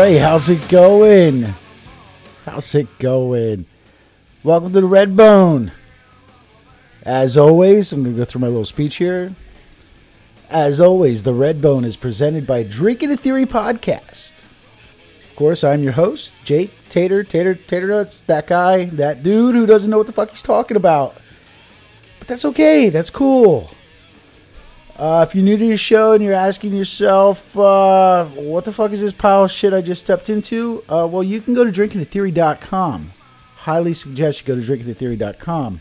Right, how's it going? How's it going? Welcome to the Red Bone. As always, I'm going to go through my little speech here. As always, the Red Bone is presented by Drinking a Theory podcast. Of course, I'm your host, Jake Tater, Tater, Tater Nuts, that guy, that dude who doesn't know what the fuck he's talking about. But that's okay, that's cool. Uh, if you're new to the show and you're asking yourself, uh, what the fuck is this pile of shit I just stepped into? Uh, well, you can go to drinkingatheory.com. Highly suggest you go to drinkingatheory.com.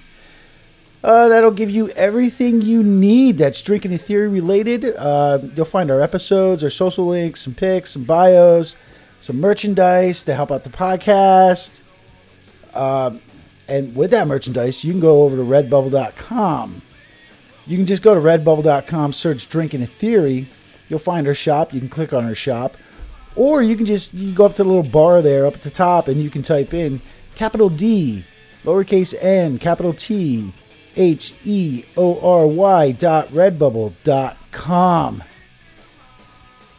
Uh, that'll give you everything you need that's drinking a theory related. Uh, you'll find our episodes, our social links, some pics, some bios, some merchandise to help out the podcast. Um, and with that merchandise, you can go over to redbubble.com. You can just go to redbubble.com, search Drinking a Theory. You'll find our shop. You can click on our shop. Or you can just you go up to the little bar there up at the top and you can type in capital D, lowercase n, capital T, H E O R Y dot redbubble dot com.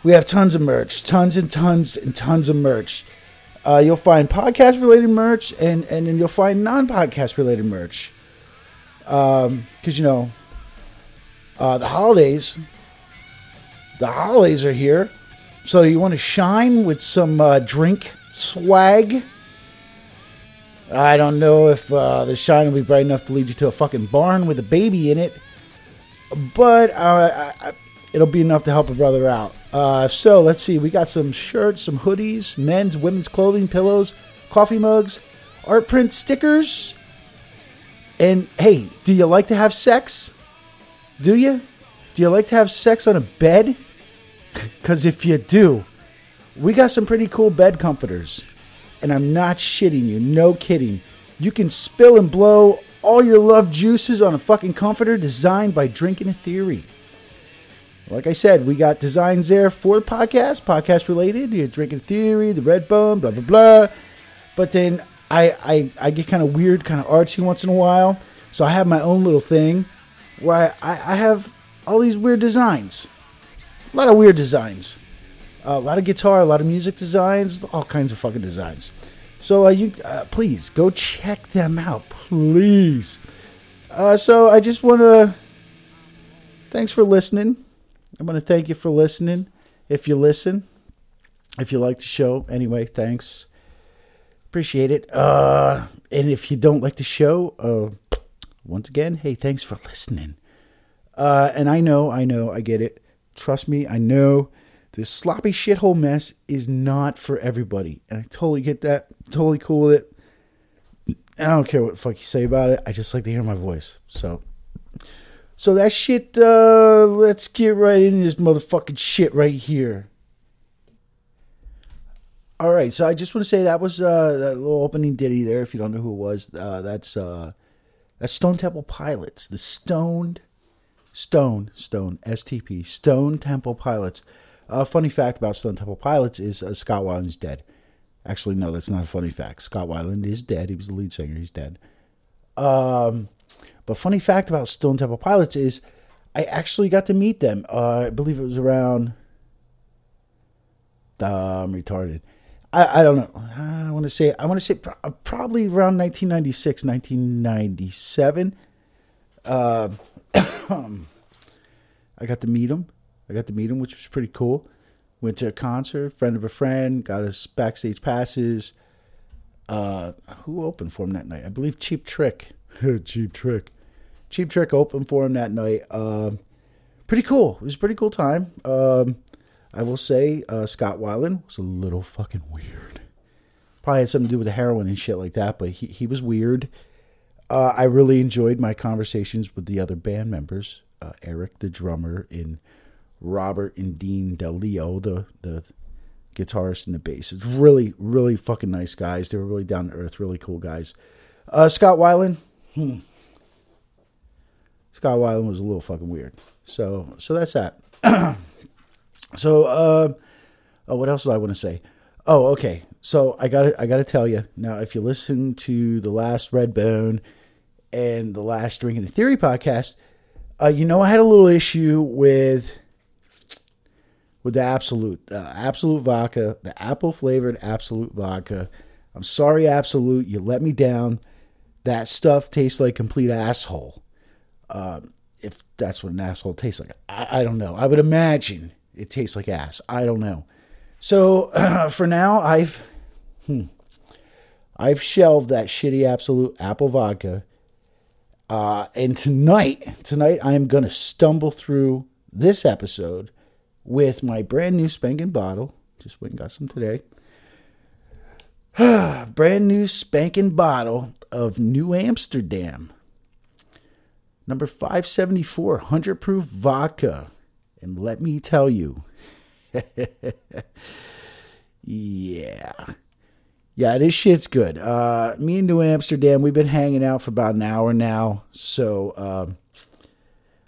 We have tons of merch, tons and tons and tons of merch. Uh, you'll find podcast related merch and, and then you'll find non podcast related merch. Because, um, you know, uh, the holidays, the holidays are here. So you want to shine with some uh, drink swag? I don't know if uh, the shine will be bright enough to lead you to a fucking barn with a baby in it, but uh, I, I, it'll be enough to help a brother out. Uh, so let's see. We got some shirts, some hoodies, men's, women's clothing, pillows, coffee mugs, art print stickers. And hey, do you like to have sex? Do you? Do you like to have sex on a bed? Because if you do, we got some pretty cool bed comforters. And I'm not shitting you, no kidding. You can spill and blow all your love juices on a fucking comforter designed by Drinking a Theory. Like I said, we got designs there for podcasts, podcast related, you Drinking Theory, the Red Bone, blah, blah, blah. But then I, I, I get kind of weird, kind of artsy once in a while. So I have my own little thing where I, I have all these weird designs. A lot of weird designs. Uh, a lot of guitar, a lot of music designs, all kinds of fucking designs. So uh, you uh, please go check them out, please. Uh, so I just want to thanks for listening. I want to thank you for listening. If you listen, if you like the show, anyway, thanks. Appreciate it. Uh, and if you don't like the show, uh, once again, hey, thanks for listening. Uh, and I know, I know, I get it. Trust me, I know this sloppy shithole mess is not for everybody. And I totally get that. Totally cool with it. I don't care what fuck you say about it. I just like to hear my voice. So, so that shit, uh, let's get right into this motherfucking shit right here. All right, so I just want to say that was uh, that little opening ditty there. If you don't know who it was, uh, that's uh, that's Stone Temple Pilots, the Stoned Stone Stone STP Stone Temple Pilots. A uh, funny fact about Stone Temple Pilots is uh, Scott is dead. Actually, no, that's not a funny fact. Scott Weiland is dead. He was the lead singer. He's dead. Um, but funny fact about Stone Temple Pilots is I actually got to meet them. Uh, I believe it was around. Uh, I'm retarded. I, I don't know. I want to say I want to say pro- probably around 1996, 1997. Uh, I got to meet him. I got to meet him, which was pretty cool. Went to a concert, friend of a friend, got us backstage passes. Uh, who opened for him that night? I believe Cheap Trick. Cheap Trick. Cheap Trick opened for him that night. Uh, pretty cool. It was a pretty cool time. Um, I will say uh, Scott Weiland was a little fucking weird. Probably had something to do with the heroin and shit like that, but he, he was weird. Uh, I really enjoyed my conversations with the other band members. Uh, Eric, the drummer, and Robert and Dean DeLeo, the guitarist and the bass. It's really, really fucking nice guys. They were really down to earth, really cool guys. Uh, Scott Weiland, hmm. Scott Weiland was a little fucking weird. So, so that's that. so, uh, oh, what else do I want to say? Oh, okay. So I got I got to tell you now. If you listen to the last Red Bone and the last Drinking the Theory podcast, uh, you know I had a little issue with with the Absolut uh, Absolut vodka, the apple flavored Absolut vodka. I'm sorry, Absolut. you let me down. That stuff tastes like complete asshole. Uh, if that's what an asshole tastes like, I, I, don't know. I would imagine it tastes like ass. I don't know. So uh, for now, I've hmm, I've shelved that shitty Absolut apple vodka. Uh, and tonight, tonight I am gonna stumble through this episode with my brand new spanking bottle. Just went and got some today. brand new spanking bottle of New Amsterdam. Number 574, 100 proof vodka. And let me tell you, yeah. Yeah, this shit's good. Uh, me and New Amsterdam, we've been hanging out for about an hour now. So um,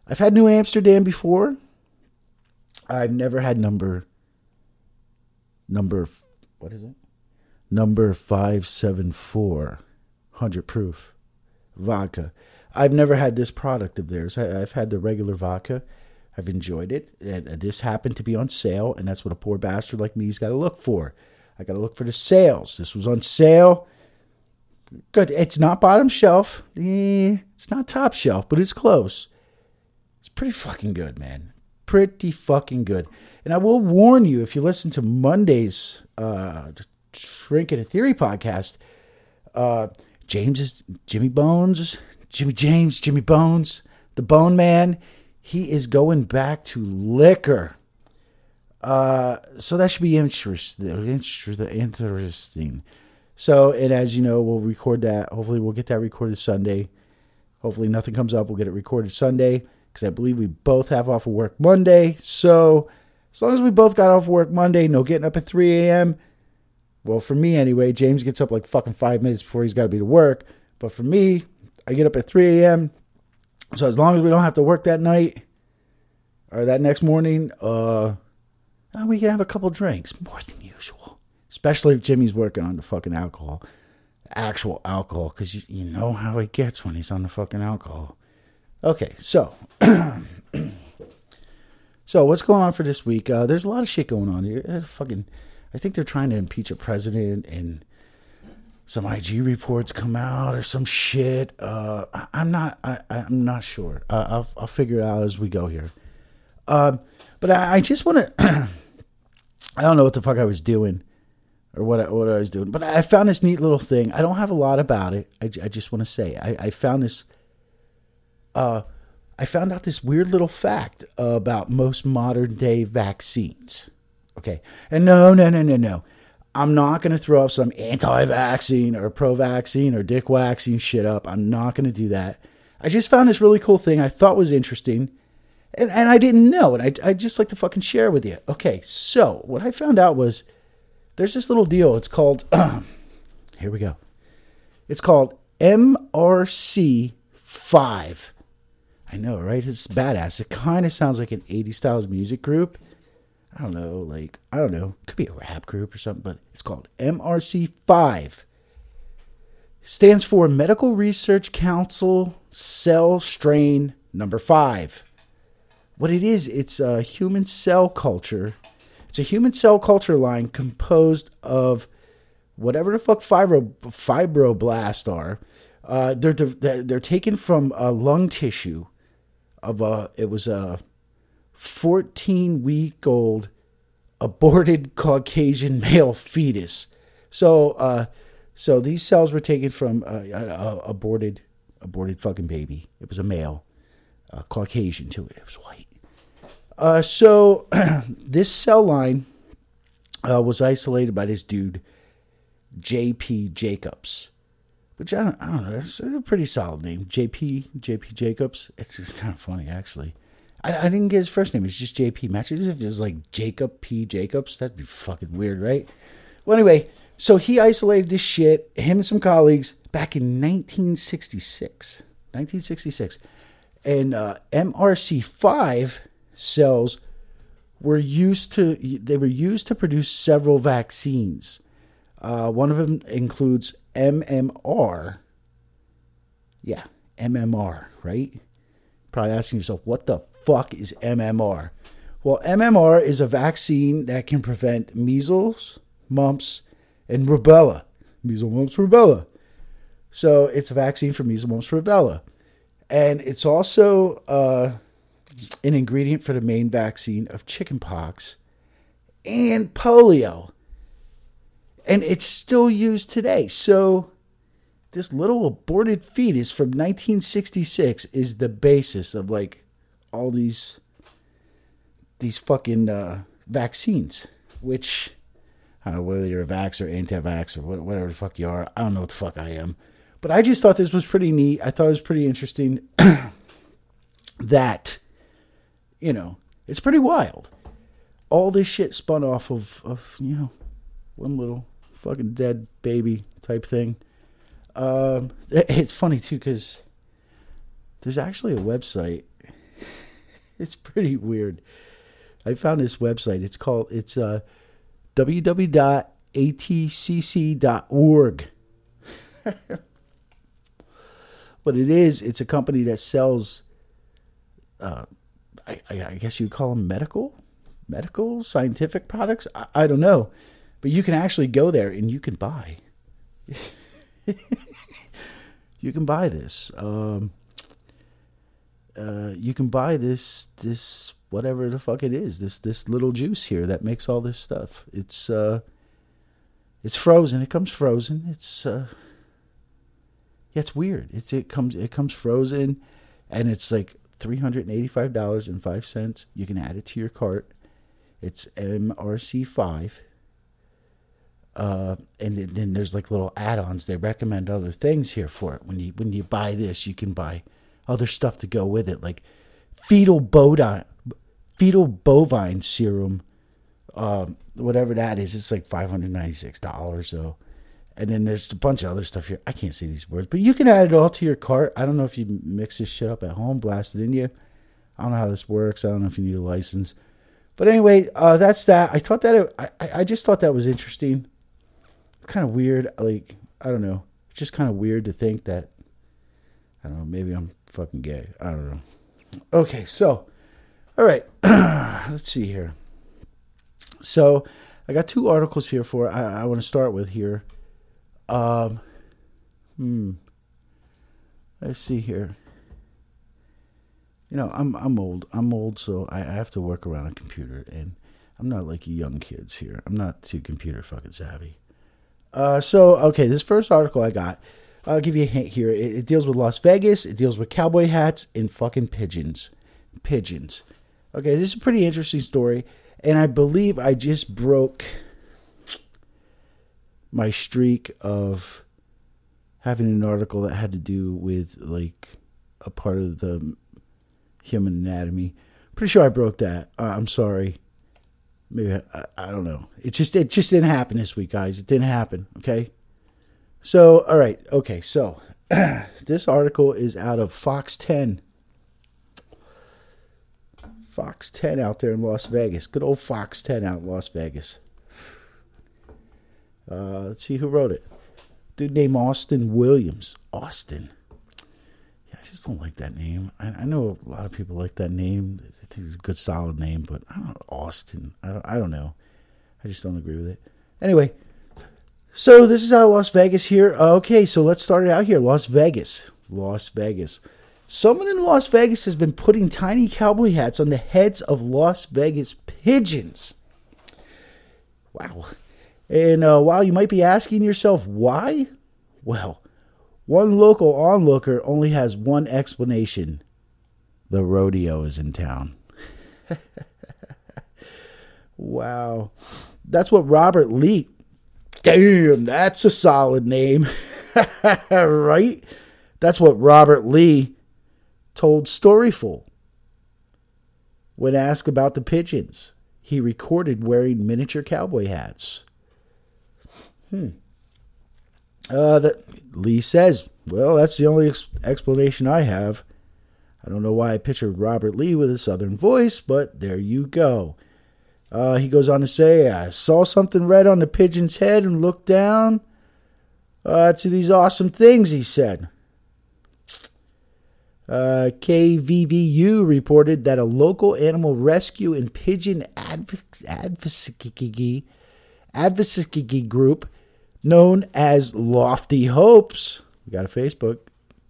I've had New Amsterdam before. I've never had number number what is it? Number 574 100 proof vodka. I've never had this product of theirs. I, have had the regular vodka. I've enjoyed it. And this happened to be on sale, and that's what a poor bastard like me's got to look for. I got to look for the sales. This was on sale. Good. It's not bottom shelf. Eh, it's not top shelf, but it's close. It's pretty fucking good, man. Pretty fucking good. And I will warn you if you listen to Monday's uh, Drinking a Theory podcast, uh, James is Jimmy Bones, Jimmy James, Jimmy Bones, the Bone Man. He is going back to liquor. Uh, so that should be interesting. Interesting. So, and as you know, we'll record that. Hopefully, we'll get that recorded Sunday. Hopefully, nothing comes up. We'll get it recorded Sunday because I believe we both have off of work Monday. So, as long as we both got off work Monday, no getting up at 3 a.m. Well, for me anyway, James gets up like fucking five minutes before he's got to be to work. But for me, I get up at 3 a.m. So as long as we don't have to work that night or that next morning, uh, we can have a couple drinks more than usual. Especially if Jimmy's working on the fucking alcohol, actual alcohol, because you, you know how he gets when he's on the fucking alcohol. Okay, so. so what's going on for this week? Uh, there's a lot of shit going on here. Uh, fucking, I think they're trying to impeach a president and some IG reports come out or some shit. Uh, I, am not. I, am not sure. Uh, I'll, I'll figure it out as we go here. Um, but I, I just want to. I don't know what the fuck I was doing, or what I, what I was doing. But I found this neat little thing. I don't have a lot about it. I, I just want to say I, I found this. Uh, I found out this weird little fact about most modern day vaccines. Okay, and no, no, no, no, no. I'm not going to throw up some anti vaccine or pro vaccine or dick waxing shit up. I'm not going to do that. I just found this really cool thing I thought was interesting. And, and I didn't know. And I, i just like to fucking share with you. Okay, so what I found out was there's this little deal. It's called, here we go. It's called MRC5. I know, right? It's badass. It kind of sounds like an 80s styles music group. I don't know, like, I don't know, could be a rap group or something, but it's called MRC5. Stands for Medical Research Council Cell Strain Number 5. What it is, it's a human cell culture. It's a human cell culture line composed of whatever the fuck fibro, fibroblast are. Uh, they're, they're taken from a lung tissue of a, it was a 14 week old aborted Caucasian male fetus. So, uh, so these cells were taken from a, aborted, aborted fucking baby. It was a male, uh, Caucasian too. It was white. Uh, so this cell line uh, was isolated by this dude, J.P. Jacobs, which I don't, I don't know. It's a pretty solid name, J.P. J.P. Jacobs. It's, it's kind of funny actually. I, I didn't get his first name. It's just JP. Imagine if it was like Jacob P. Jacobs. That'd be fucking weird, right? Well, anyway, so he isolated this shit, him and some colleagues, back in 1966. 1966. And uh, MRC5 cells were used to they were used to produce several vaccines. Uh, one of them includes MMR. Yeah, MMR, right? Probably asking yourself, what the fuck is MMR? Well, MMR is a vaccine that can prevent measles, mumps, and rubella. Measles, mumps, rubella. So it's a vaccine for measles, mumps, rubella. And it's also uh, an ingredient for the main vaccine of chickenpox and polio. And it's still used today. So this little aborted fetus from 1966 is the basis of like all these these fucking uh, vaccines, which I don't know whether you're a vax or anti-vax or whatever the fuck you are. I don't know what the fuck I am, but I just thought this was pretty neat. I thought it was pretty interesting that you know it's pretty wild. All this shit spun off of of you know one little fucking dead baby type thing. Um, it's funny too because there's actually a website. it's pretty weird. I found this website. It's called it's uh, www.atcc.org. what it is, it's a company that sells. Uh, I, I guess you'd call them medical, medical scientific products. I, I don't know, but you can actually go there and you can buy. you can buy this. Um, uh, you can buy this this whatever the fuck it is. This this little juice here that makes all this stuff. It's uh, it's frozen. It comes frozen. It's uh, yeah, it's weird. It's it comes it comes frozen, and it's like three hundred and eighty five dollars and five cents. You can add it to your cart. It's MRC five. Uh, and then there's like little add-ons. They recommend other things here for it. When you when you buy this, you can buy other stuff to go with it, like fetal bovine, fetal bovine serum, um, whatever that is. It's like five hundred ninety six dollars. So, and then there's a bunch of other stuff here. I can't see these words, but you can add it all to your cart. I don't know if you mix this shit up at home, blast it in you. I don't know how this works. I don't know if you need a license. But anyway, uh, that's that. I thought that it, I I just thought that was interesting kind of weird. Like I don't know. It's just kind of weird to think that. I don't know. Maybe I'm fucking gay. I don't know. Okay, so, all right. Let's see here. So, I got two articles here for I, I want to start with here. Um, hmm. Let's see here. You know, I'm I'm old. I'm old, so I, I have to work around a computer, and I'm not like you young kids here. I'm not too computer fucking savvy. Uh, so, okay, this first article I got, I'll give you a hint here. It, it, deals with Las Vegas, it deals with cowboy hats and fucking pigeons. Pigeons. Okay, this is a pretty interesting story, and I believe I just broke my streak of having an article that had to do with like a part of the human anatomy. Pretty sure I broke that. Uh, I'm sorry maybe I, I, don't know. It just it just didn't happen this week, guys. It didn't happen. Okay. So all right. Okay. So this article is out of Fox 10. Fox 10 out there in Las Vegas. Good old Fox 10 out in Las Vegas. Uh, let's see who wrote it. Dude named Austin Williams. Austin. Yeah, I just don't like that name. I, I, know a lot of people like that name. It's, a good, solid name, but I don't Austin. I don't, I don't know. I just don't agree with it. Anyway, so this is out of Las Vegas here. Okay, so let's start it out here. Las Vegas. Las Vegas. Someone in Las Vegas has been putting tiny cowboy hats on the heads of Las Vegas pigeons. Wow. And uh, while you might be asking yourself why, well, one local onlooker only has one explanation the rodeo is in town. wow. That's what Robert Lee. Damn, that's a solid name. right? That's what Robert Lee told Storyful when asked about the pigeons. He recorded wearing miniature cowboy hats. Hmm. Uh, that Lee says, well, that's the only ex- explanation I have. I don't know why I pictured Robert Lee with a southern voice, but there you go. Uh, he goes on to say, I saw something red on the pigeon's head and looked down uh, to these awesome things, he said. Uh, KVVU reported that a local animal rescue and pigeon advocacy, group known as Lofty Hopes, we got a Facebook,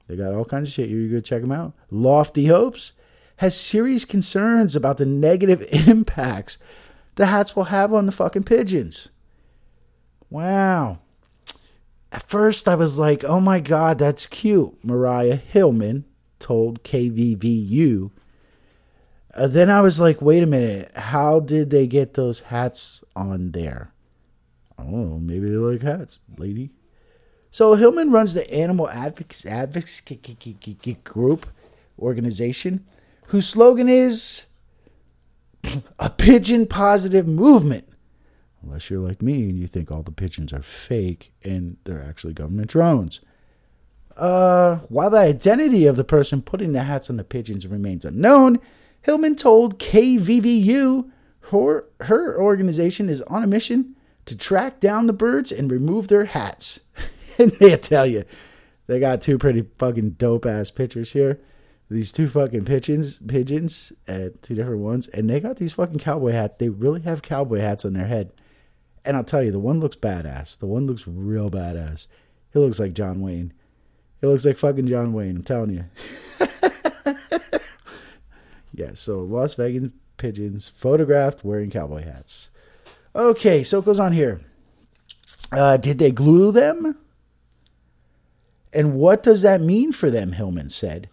they got all kinds of shit. You go check them out. Lofty Hopes has serious concerns about the negative impacts the hats will have on the fucking pigeons. Wow. At first, I was like, oh my God, that's cute. Mariah Hillman told KVVU. Uh, then I was like, wait a minute. How did they get those hats on there? I don't know. Maybe they like hats, lady. So Hillman runs the Animal Advocacy, Advocacy Group organization, whose slogan is a pigeon positive movement. Unless you're like me and you think all the pigeons are fake and they're actually government drones. Uh, while the identity of the person putting the hats on the pigeons remains unknown, Hillman told KVVU her, her organization is on a mission to track down the birds and remove their hats. and they tell you, they got two pretty fucking dope ass pictures here. These two fucking pigeons, pigeons, uh, two different ones, and they got these fucking cowboy hats. They really have cowboy hats on their head. And I'll tell you, the one looks badass. The one looks real badass. He looks like John Wayne. He looks like fucking John Wayne. I'm telling you. yeah. So Las Vegas pigeons photographed wearing cowboy hats. Okay, so it goes on here. Uh, did they glue them? And what does that mean for them? Hillman said.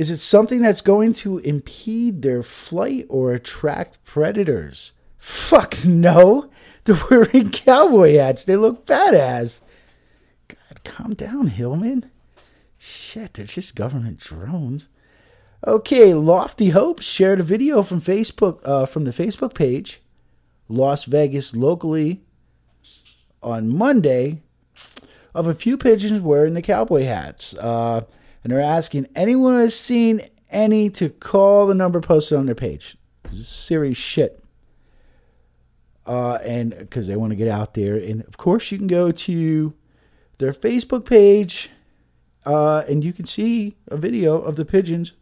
Is it something that's going to impede their flight or attract predators? Fuck no. They're wearing cowboy hats. They look badass. God, calm down, Hillman. Shit, they're just government drones. Okay, Lofty Hopes shared a video from Facebook uh, from the Facebook page, Las Vegas locally, on Monday, of a few pigeons wearing the cowboy hats, uh, and they're asking anyone has seen any to call the number posted on their page. Serious shit uh, and because they want to get out there. And of course, you can go to their Facebook page, uh, and you can see a video of the pigeons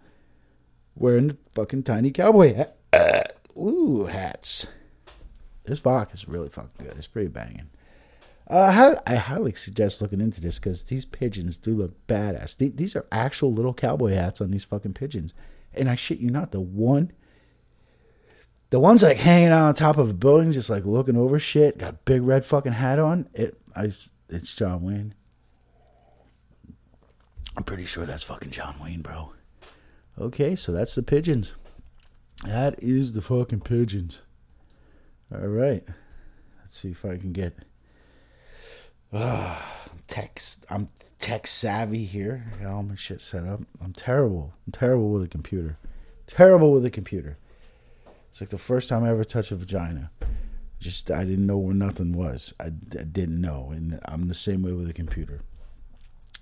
wearing the fucking tiny cowboy hat. Ooh, hats. This vodka is really fucking good. It's pretty banging. Uh, I highly suggest looking into this because these pigeons do look badass. These are actual little cowboy hats on these fucking pigeons. And I shit you not, the one the ones like hanging out on top of a building, just like looking over shit, got a big red fucking hat on. It, I, it's John Wayne. I'm pretty sure that's fucking John Wayne, bro. Okay, so that's the pigeons. That is the fucking pigeons. All right, let's see if I can get. Uh, text. I'm tech savvy here. Got all my shit set up. I'm terrible. I'm terrible with a computer. Terrible with a computer. It's like the first time I ever touched a vagina. Just I didn't know where nothing was. I, I didn't know, and I'm the same way with a computer.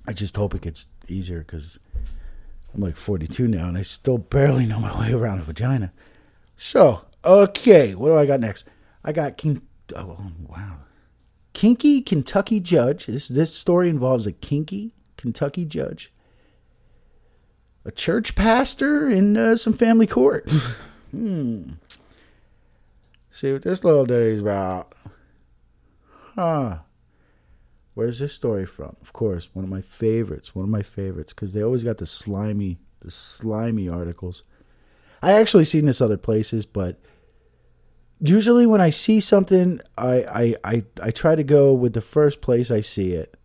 I just hope it gets easier because I'm like 42 now, and I still barely know my way around a vagina. So okay, what do I got next? I got King. Oh wow, kinky Kentucky judge. This this story involves a kinky Kentucky judge, a church pastor, and uh, some family court. Hmm. See what this little ditty's about. Huh. Where's this story from? Of course, one of my favorites. One of my favorites because they always got the slimy, the slimy articles. I actually seen this other places, but usually when I see something, I I I, I try to go with the first place I see it.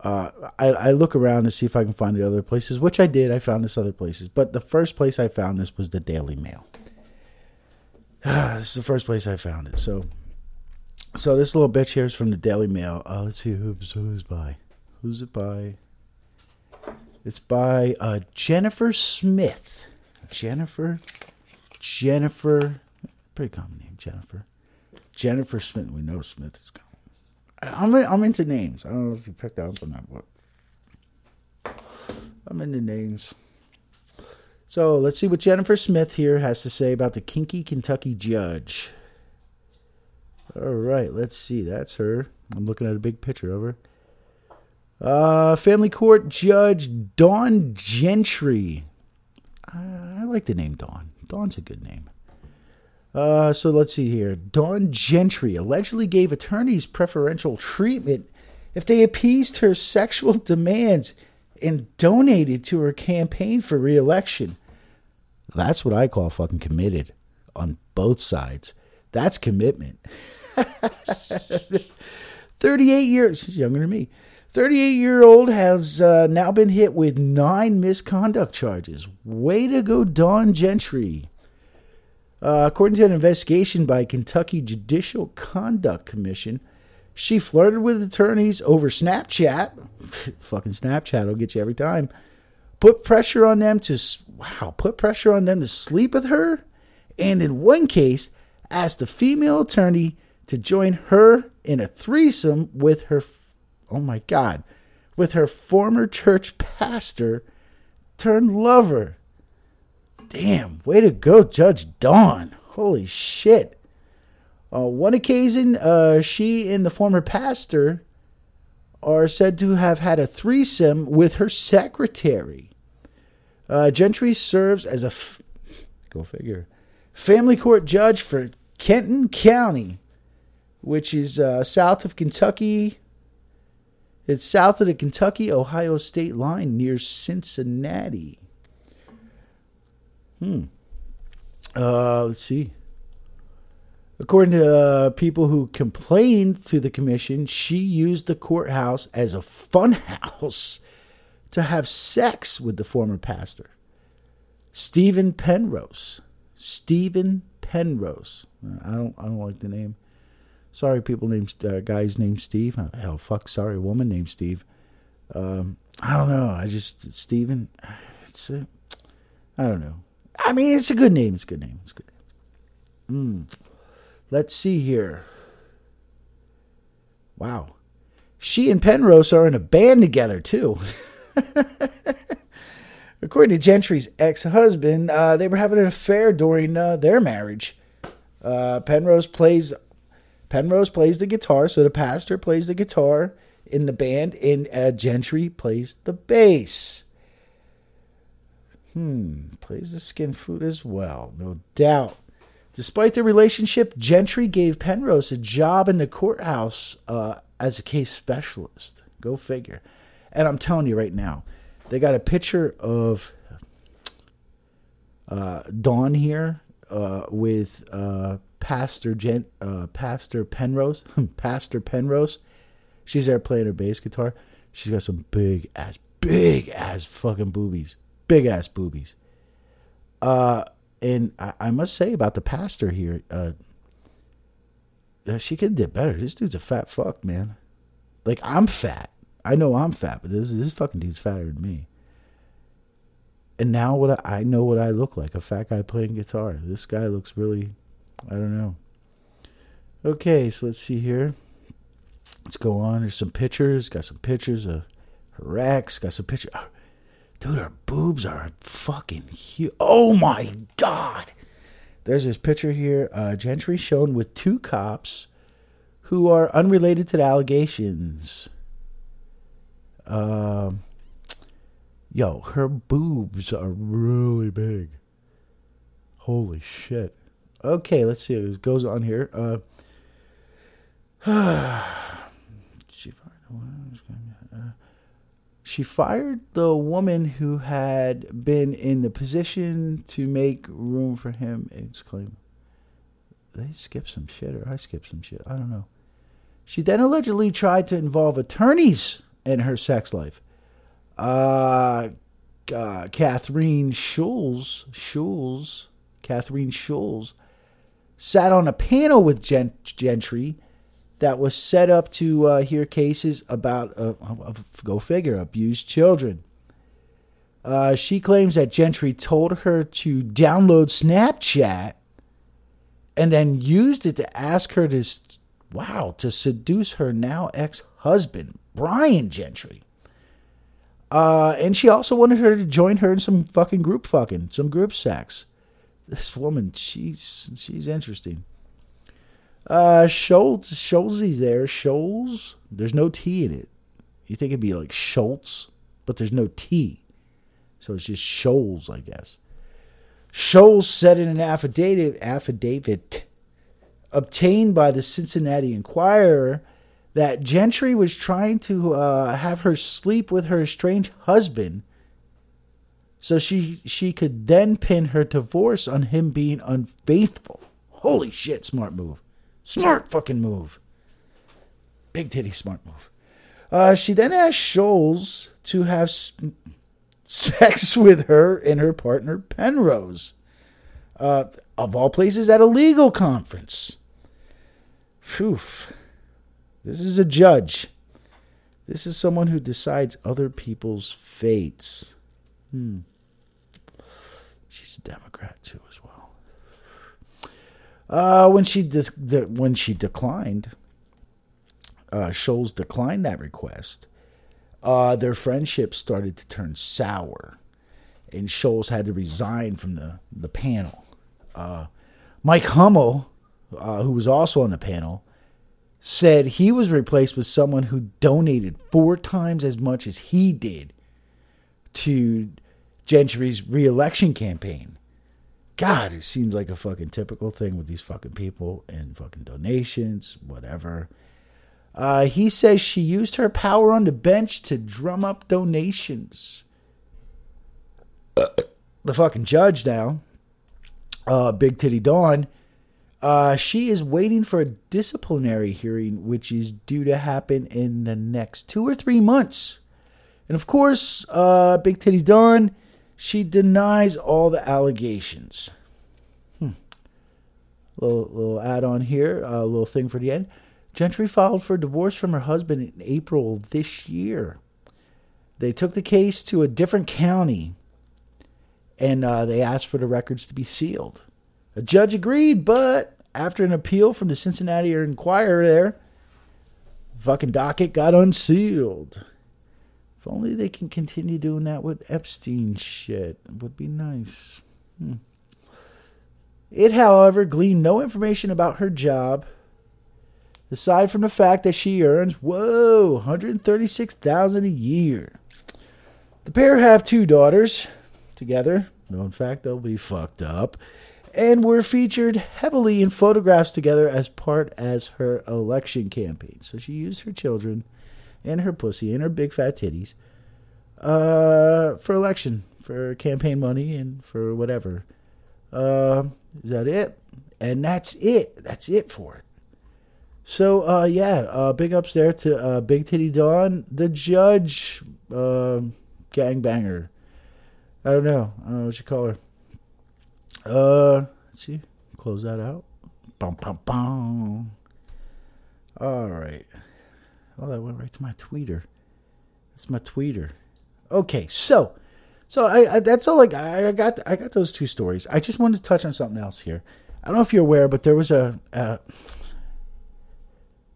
Uh, I, I look around to see if I can find the other places, which I did. I found this other places, but the first place I found this was the Daily Mail. this is the first place I found it. So, so this little bitch here is from the Daily Mail. Uh, let's see who's who's by. Who's it by? It's by uh, Jennifer Smith. Jennifer, Jennifer, pretty common name, Jennifer. Jennifer Smith. We know Smith is common. I'm I'm into names. I don't know if you picked that up on that, but I'm into names. So let's see what Jennifer Smith here has to say about the kinky Kentucky judge. All right, let's see. That's her. I'm looking at a big picture of her. Uh, family court judge Dawn Gentry. I, I like the name Dawn. Dawn's a good name. Uh, so let's see here. Dawn Gentry allegedly gave attorneys preferential treatment if they appeased her sexual demands and donated to her campaign for reelection. That's what I call fucking committed on both sides. That's commitment. 38 years, she's younger than me. 38 year old has uh, now been hit with nine misconduct charges. Way to go, Dawn Gentry. Uh, according to an investigation by Kentucky Judicial Conduct Commission, she flirted with attorneys over Snapchat. Fucking Snapchat will get you every time. Put pressure on them to wow, put pressure on them to sleep with her, and in one case, asked a female attorney to join her in a threesome with her. Oh my God, with her former church pastor turned lover. Damn, way to go, Judge Dawn. Holy shit. Uh, one occasion, uh, she and the former pastor are said to have had a threesome with her secretary. Uh, Gentry serves as a f- go figure family court judge for Kenton County, which is uh, south of Kentucky. It's south of the Kentucky Ohio state line near Cincinnati. Hmm. Uh, let's see. According to uh, people who complained to the commission, she used the courthouse as a funhouse to have sex with the former pastor, Stephen Penrose. Stephen Penrose. I don't. I don't like the name. Sorry, people named uh, guys named Steve. Hell, fuck. Sorry, woman named Steve. Um, I don't know. I just Stephen. It's a, I don't know. I mean, it's a good name. It's a good name. It's good. Mm. Let's see here. Wow. She and Penrose are in a band together, too. According to Gentry's ex husband, uh, they were having an affair during uh, their marriage. Uh, Penrose plays Penrose plays the guitar, so the pastor plays the guitar in the band, and uh, Gentry plays the bass. Hmm, plays the skin flute as well, no doubt. Despite their relationship, Gentry gave Penrose a job in the courthouse uh, as a case specialist. Go figure. And I'm telling you right now, they got a picture of uh, Dawn here uh, with uh, Pastor Gen- uh, Pastor Penrose. Pastor Penrose. She's there playing her bass guitar. She's got some big ass, big ass fucking boobies, big ass boobies. Uh, and I, I, must say about the pastor here, uh, uh, she could did better. This dude's a fat fuck, man. Like I'm fat. I know I'm fat, but this this fucking dude's fatter than me. And now what I, I know what I look like, a fat guy playing guitar. This guy looks really I don't know. Okay, so let's see here. Let's go on. There's some pictures. Got some pictures of Rex. Got some pictures. Dude, her boobs are fucking huge. Oh my god! There's this picture here. Uh, Gentry shown with two cops who are unrelated to the allegations. Um, yo, her boobs are really big. Holy shit. Okay, let's see. It goes on here. Uh, she fired. The woman who had been in the position to make room for him. It's. They skipped some shit, or I skipped some shit. I don't know. She then allegedly tried to involve attorneys in her sex life. Uh, uh Catherine Schulz, Schulz, Catherine Schulz, sat on a panel with Gent- Gentry that was set up to uh, hear cases about, uh, go figure, abused children. Uh, she claims that Gentry told her to download Snapchat and then used it to ask her to, wow, to seduce her now ex husband, Brian Gentry. Uh, and she also wanted her to join her in some fucking group fucking, some group sex. This woman, she's she's interesting. Uh, Schultz, Schultzy's there. Scholes, there's no T in it. You think it'd be like Schultz, but there's no T. So it's just Scholes, I guess. Scholes said in an affidavit, affidavit obtained by the Cincinnati Enquirer that Gentry was trying to uh, have her sleep with her estranged husband so she she could then pin her divorce on him being unfaithful. Holy shit, smart move. Smart fucking move. Big titty smart move. Uh, she then asked Scholes to have sex with her and her partner Penrose. Uh, of all places, at a legal conference. Phew. This is a judge. This is someone who decides other people's fates. Hmm. She's a Democrat too, as well. Uh, when she de- when she declined, uh, Scholes declined that request. Uh, their friendship started to turn sour, and Scholes had to resign from the the panel. Uh, Mike Hummel, uh, who was also on the panel, said he was replaced with someone who donated four times as much as he did to Gentry's reelection campaign. God, it seems like a fucking typical thing with these fucking people and fucking donations, whatever. Uh, he says she used her power on the bench to drum up donations. the fucking judge now, uh, Big Titty Dawn, uh, she is waiting for a disciplinary hearing, which is due to happen in the next two or three months. And of course, uh, Big Titty Dawn, she denies all the allegations. Hmm. Little, little add on here, a little thing for the end. Gentry filed for divorce from her husband in April this year. They took the case to a different county and uh, they asked for the records to be sealed. A judge agreed, but after an appeal from the Cincinnati Enquirer there, fucking docket got unsealed. If only they can continue doing that with Epstein shit, it would be nice. Hmm. It, however, gleaned no information about her job, aside from the fact that she earns, whoa, 136000 a year. The pair have two daughters together. No, in fact, they'll be fucked up and were featured heavily in photographs together as part as her election campaign. So she used her children and her pussy and her big fat titties uh, for election, for campaign money, and for whatever. Uh, is that it? And that's it. That's it for it. So uh, yeah, uh, big ups there to uh, Big Titty Dawn, the judge, uh, gangbanger. I don't know. I don't know what you call her. Uh, let's see. Close that out. Bum, bum, bum. All right. Oh, that went right to my tweeter. That's my tweeter. Okay, so, so I, I that's all. Like I, I got, I got those two stories. I just wanted to touch on something else here. I don't know if you're aware, but there was a, uh,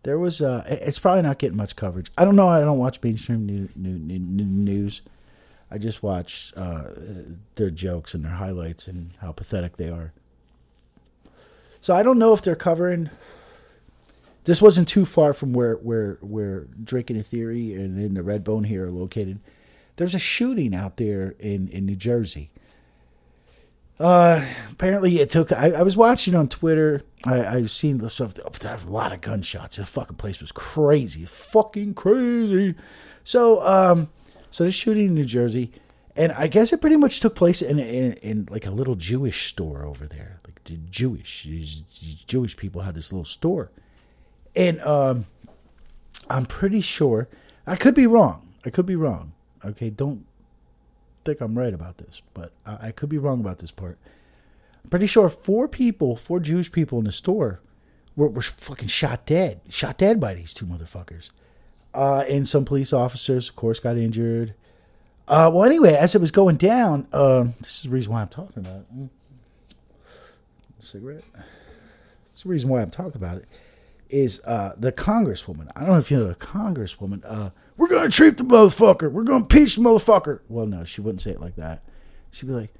there was a. It's probably not getting much coverage. I don't know. I don't watch mainstream new, new, new, news. I just watch uh, their jokes and their highlights and how pathetic they are. So I don't know if they're covering. This wasn't too far from where where where Drake and Theory and in the Redbone here are located. There's a shooting out there in in New Jersey. Uh, apparently it took. I, I was watching on Twitter. I, I've seen the stuff. There's a lot of gunshots. The fucking place was crazy. Fucking crazy. So um, so this shooting in New Jersey, and I guess it pretty much took place in in, in like a little Jewish store over there. Like the Jewish Jewish people had this little store, and um, I'm pretty sure I could be wrong. I could be wrong. Okay, don't think I'm right about this, but I, I could be wrong about this part. I'm pretty sure four people, four Jewish people in the store, were, were fucking shot dead, shot dead by these two motherfuckers. Uh, and some police officers, of course, got injured. Uh, well, anyway, as it was going down, uh, this is the reason why I'm talking about it. Mm. Cigarette. It's the reason why I'm talking about it. Is uh, the congresswoman? I don't know if you know the congresswoman. Uh, we're gonna treat the motherfucker. We're gonna impeach the motherfucker. Well, no, she wouldn't say it like that. She'd be like,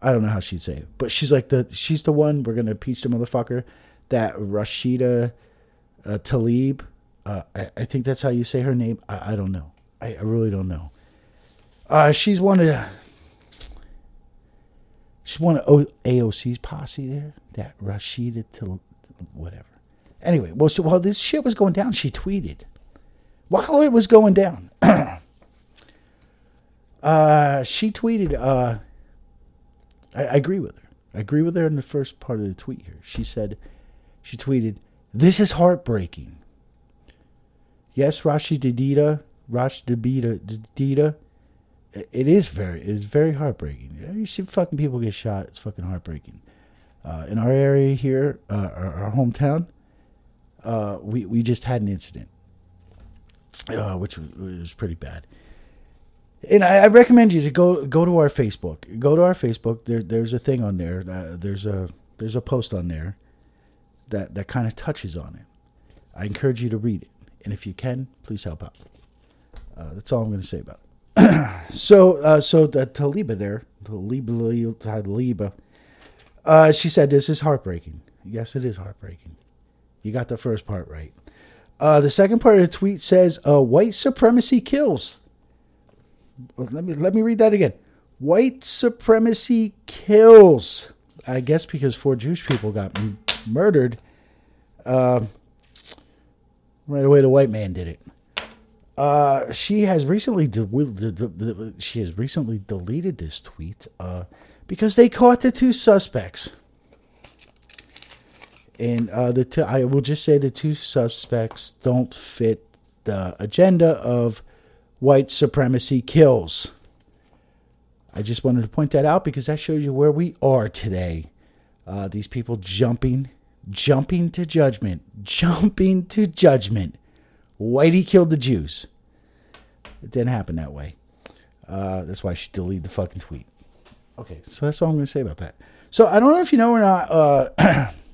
I don't know how she'd say it, but she's like the she's the one we're gonna impeach the motherfucker. That Rashida uh, Tlaib uh, I, I, think that's how you say her name. I, I don't know. I, I really don't know. Uh, she's one of she's one of AOC's posse there. That Rashida to whatever. Anyway, well, so while this shit was going down, she tweeted. While it was going down, uh, she tweeted. Uh, I, I agree with her. I agree with her in the first part of the tweet here. She said, she tweeted, "This is heartbreaking." Yes, Rashi Didita, Rash Didita, it is very, it is very heartbreaking. You see fucking people get shot. It's fucking heartbreaking. Uh, in our area here, uh, our, our, hometown, uh, we we just had an incident, uh, which was, pretty bad. And I, I, recommend you to go go to our Facebook. Go to our Facebook. There, there's a thing on there. Uh, there's a there's a post on there that that kind of touches on it. I encourage you to read it, and if you can, please help out. Uh, that's all I'm going to say about it. so, uh, so the Taliba there, Taliba, Taliba, uh, she said this is heartbreaking. Yes, it is heartbreaking. You got the first part right. Uh, the second part of the tweet says, uh, "White supremacy kills." Let me let me read that again. White supremacy kills. I guess because four Jewish people got m- murdered. Uh, right away, the white man did it. Uh, she has recently de- she has recently deleted this tweet uh, because they caught the two suspects. And uh, the I will just say the two suspects don't fit the agenda of white supremacy kills. I just wanted to point that out because that shows you where we are today. Uh, these people jumping, jumping to judgment, jumping to judgment. Whitey killed the Jews. It didn't happen that way. Uh, that's why she deleted the fucking tweet. Okay, so that's all I'm going to say about that. So I don't know if you know or not. Uh,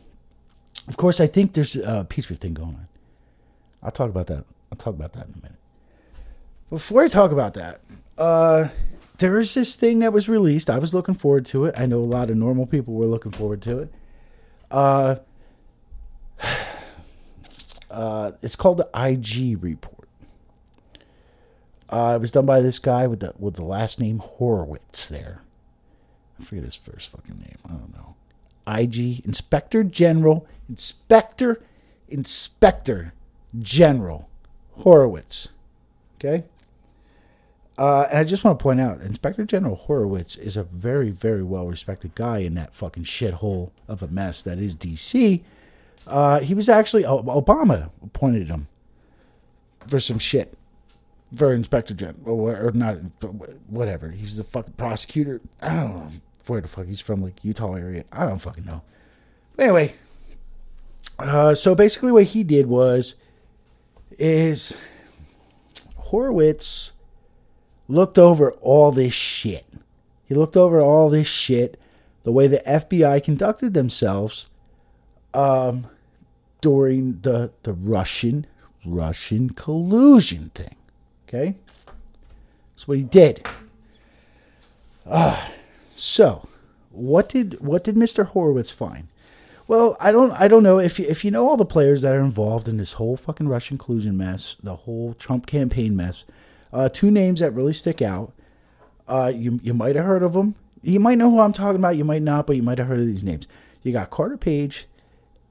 Of course, I think there's a peace thing going on. I'll talk about that. I'll talk about that in a minute. Before I talk about that, uh, there is this thing that was released. I was looking forward to it. I know a lot of normal people were looking forward to it. Uh, uh, it's called the IG report. Uh, it was done by this guy with the with the last name Horowitz. There, I forget his first fucking name. I don't know. IG Inspector General, Inspector, Inspector General Horowitz. Okay? Uh, and I just want to point out, Inspector General Horowitz is a very, very well respected guy in that fucking shithole of a mess that is DC. Uh, he was actually, Obama appointed him for some shit for Inspector General, or, not, whatever. He was the fucking prosecutor. I don't know where the fuck he's from, like Utah area. I don't fucking know. Anyway, uh, so basically what he did was is Horowitz looked over all this shit. He looked over all this shit, the way the FBI conducted themselves um, during the the Russian Russian collusion thing. Okay, that's what he did. Ah. Uh, so, what did what did Mr. Horowitz find? Well, I don't I don't know if you, if you know all the players that are involved in this whole fucking Russian collusion mess, the whole Trump campaign mess. Uh, two names that really stick out. Uh, you you might have heard of them. You might know who I'm talking about. You might not, but you might have heard of these names. You got Carter Page,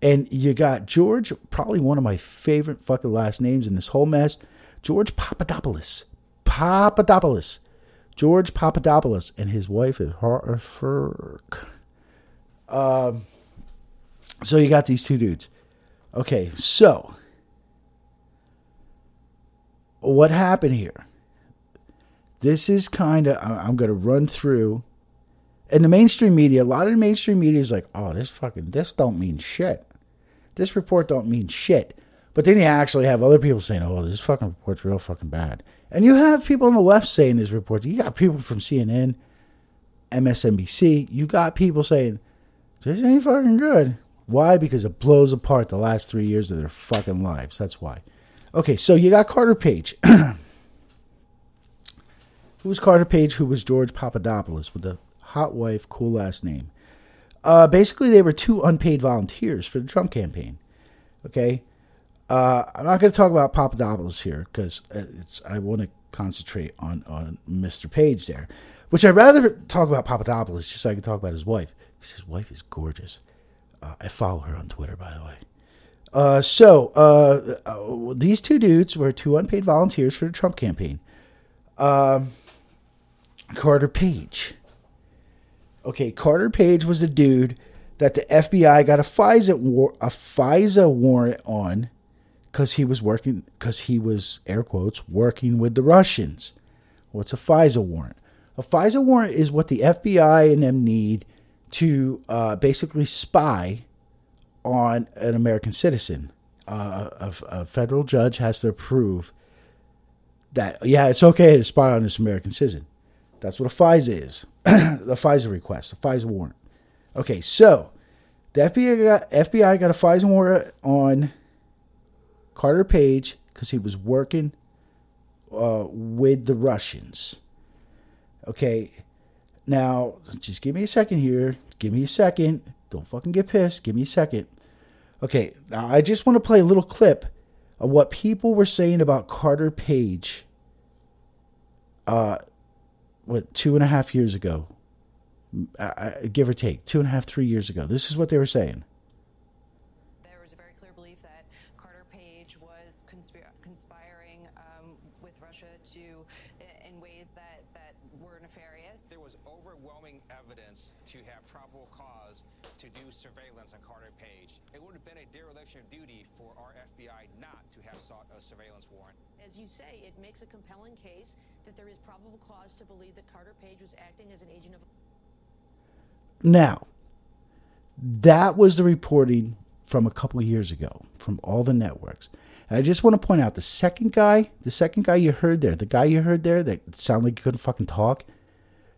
and you got George. Probably one of my favorite fucking last names in this whole mess. George Papadopoulos. Papadopoulos. George Papadopoulos and his wife is Harfurk. Um, so you got these two dudes. Okay, so what happened here? This is kind of I'm going to run through. In the mainstream media, a lot of the mainstream media is like, "Oh, this fucking this don't mean shit. This report don't mean shit." But then you actually have other people saying, "Oh, this fucking report's real fucking bad." And you have people on the left saying these reports. You got people from CNN, MSNBC. You got people saying, this ain't fucking good. Why? Because it blows apart the last three years of their fucking lives. That's why. Okay, so you got Carter Page. who was Carter Page? Who was George Papadopoulos with a hot wife, cool last name? Uh, basically, they were two unpaid volunteers for the Trump campaign. Okay, uh, I'm not going to talk about Papadopoulos here because it's I want to concentrate on on Mr. Page there, which I'd rather talk about Papadopoulos just so I can talk about his wife because his wife is gorgeous. Uh, I follow her on Twitter, by the way. Uh, so uh, uh, these two dudes were two unpaid volunteers for the Trump campaign. Um, Carter Page. Okay, Carter Page was the dude that the FBI got a FISA war- a FISA warrant on because he was working because he was air quotes working with the Russians. What's a FISA warrant? A FISA warrant is what the FBI and them need to uh, basically spy on an American citizen. Uh, a, a federal judge has to approve that yeah, it's okay to spy on this American citizen. That's what a FISA is. the FISA request, a FISA warrant. Okay, so the FBI got, FBI got a FISA warrant on Carter Page because he was working uh, with the Russians. Okay, now just give me a second here. Give me a second. Don't fucking get pissed. Give me a second. Okay, now I just want to play a little clip of what people were saying about Carter Page. Uh, what two and a half years ago, give or take, two and a half, three years ago. This is what they were saying. There is probable cause to believe that Carter Page was acting as an agent of. Now, that was the reporting from a couple years ago from all the networks. And I just want to point out the second guy, the second guy you heard there, the guy you heard there that sounded like he couldn't fucking talk,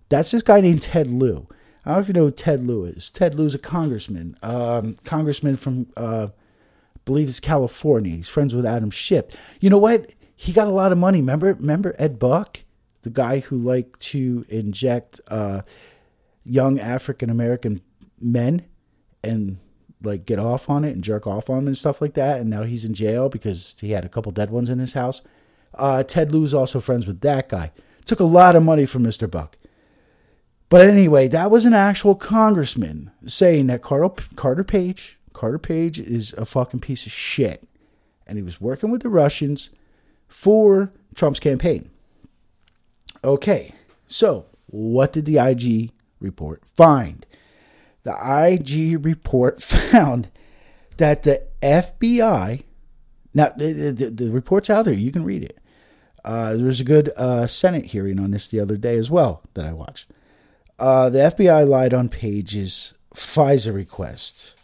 that's this guy named Ted Lieu. I don't know if you know who Ted Lieu is. Ted Lieu's a congressman, um, congressman from, uh, I believe it's California. He's friends with Adam Schiff. You know what? He got a lot of money. Remember, remember Ed Buck, the guy who liked to inject uh, young African American men and like get off on it and jerk off on them and stuff like that. And now he's in jail because he had a couple dead ones in his house. Uh, Ted Lieu's also friends with that guy. Took a lot of money from Mr. Buck. But anyway, that was an actual congressman saying that Carter, Carter Page, Carter Page is a fucking piece of shit. And he was working with the Russians for Trump's campaign. Okay, so what did the IG report find? The IG report found that the FBI, now the, the, the report's out there, you can read it. Uh, there was a good uh, Senate hearing on this the other day as well that I watched. Uh, the FBI lied on Page's FISA request.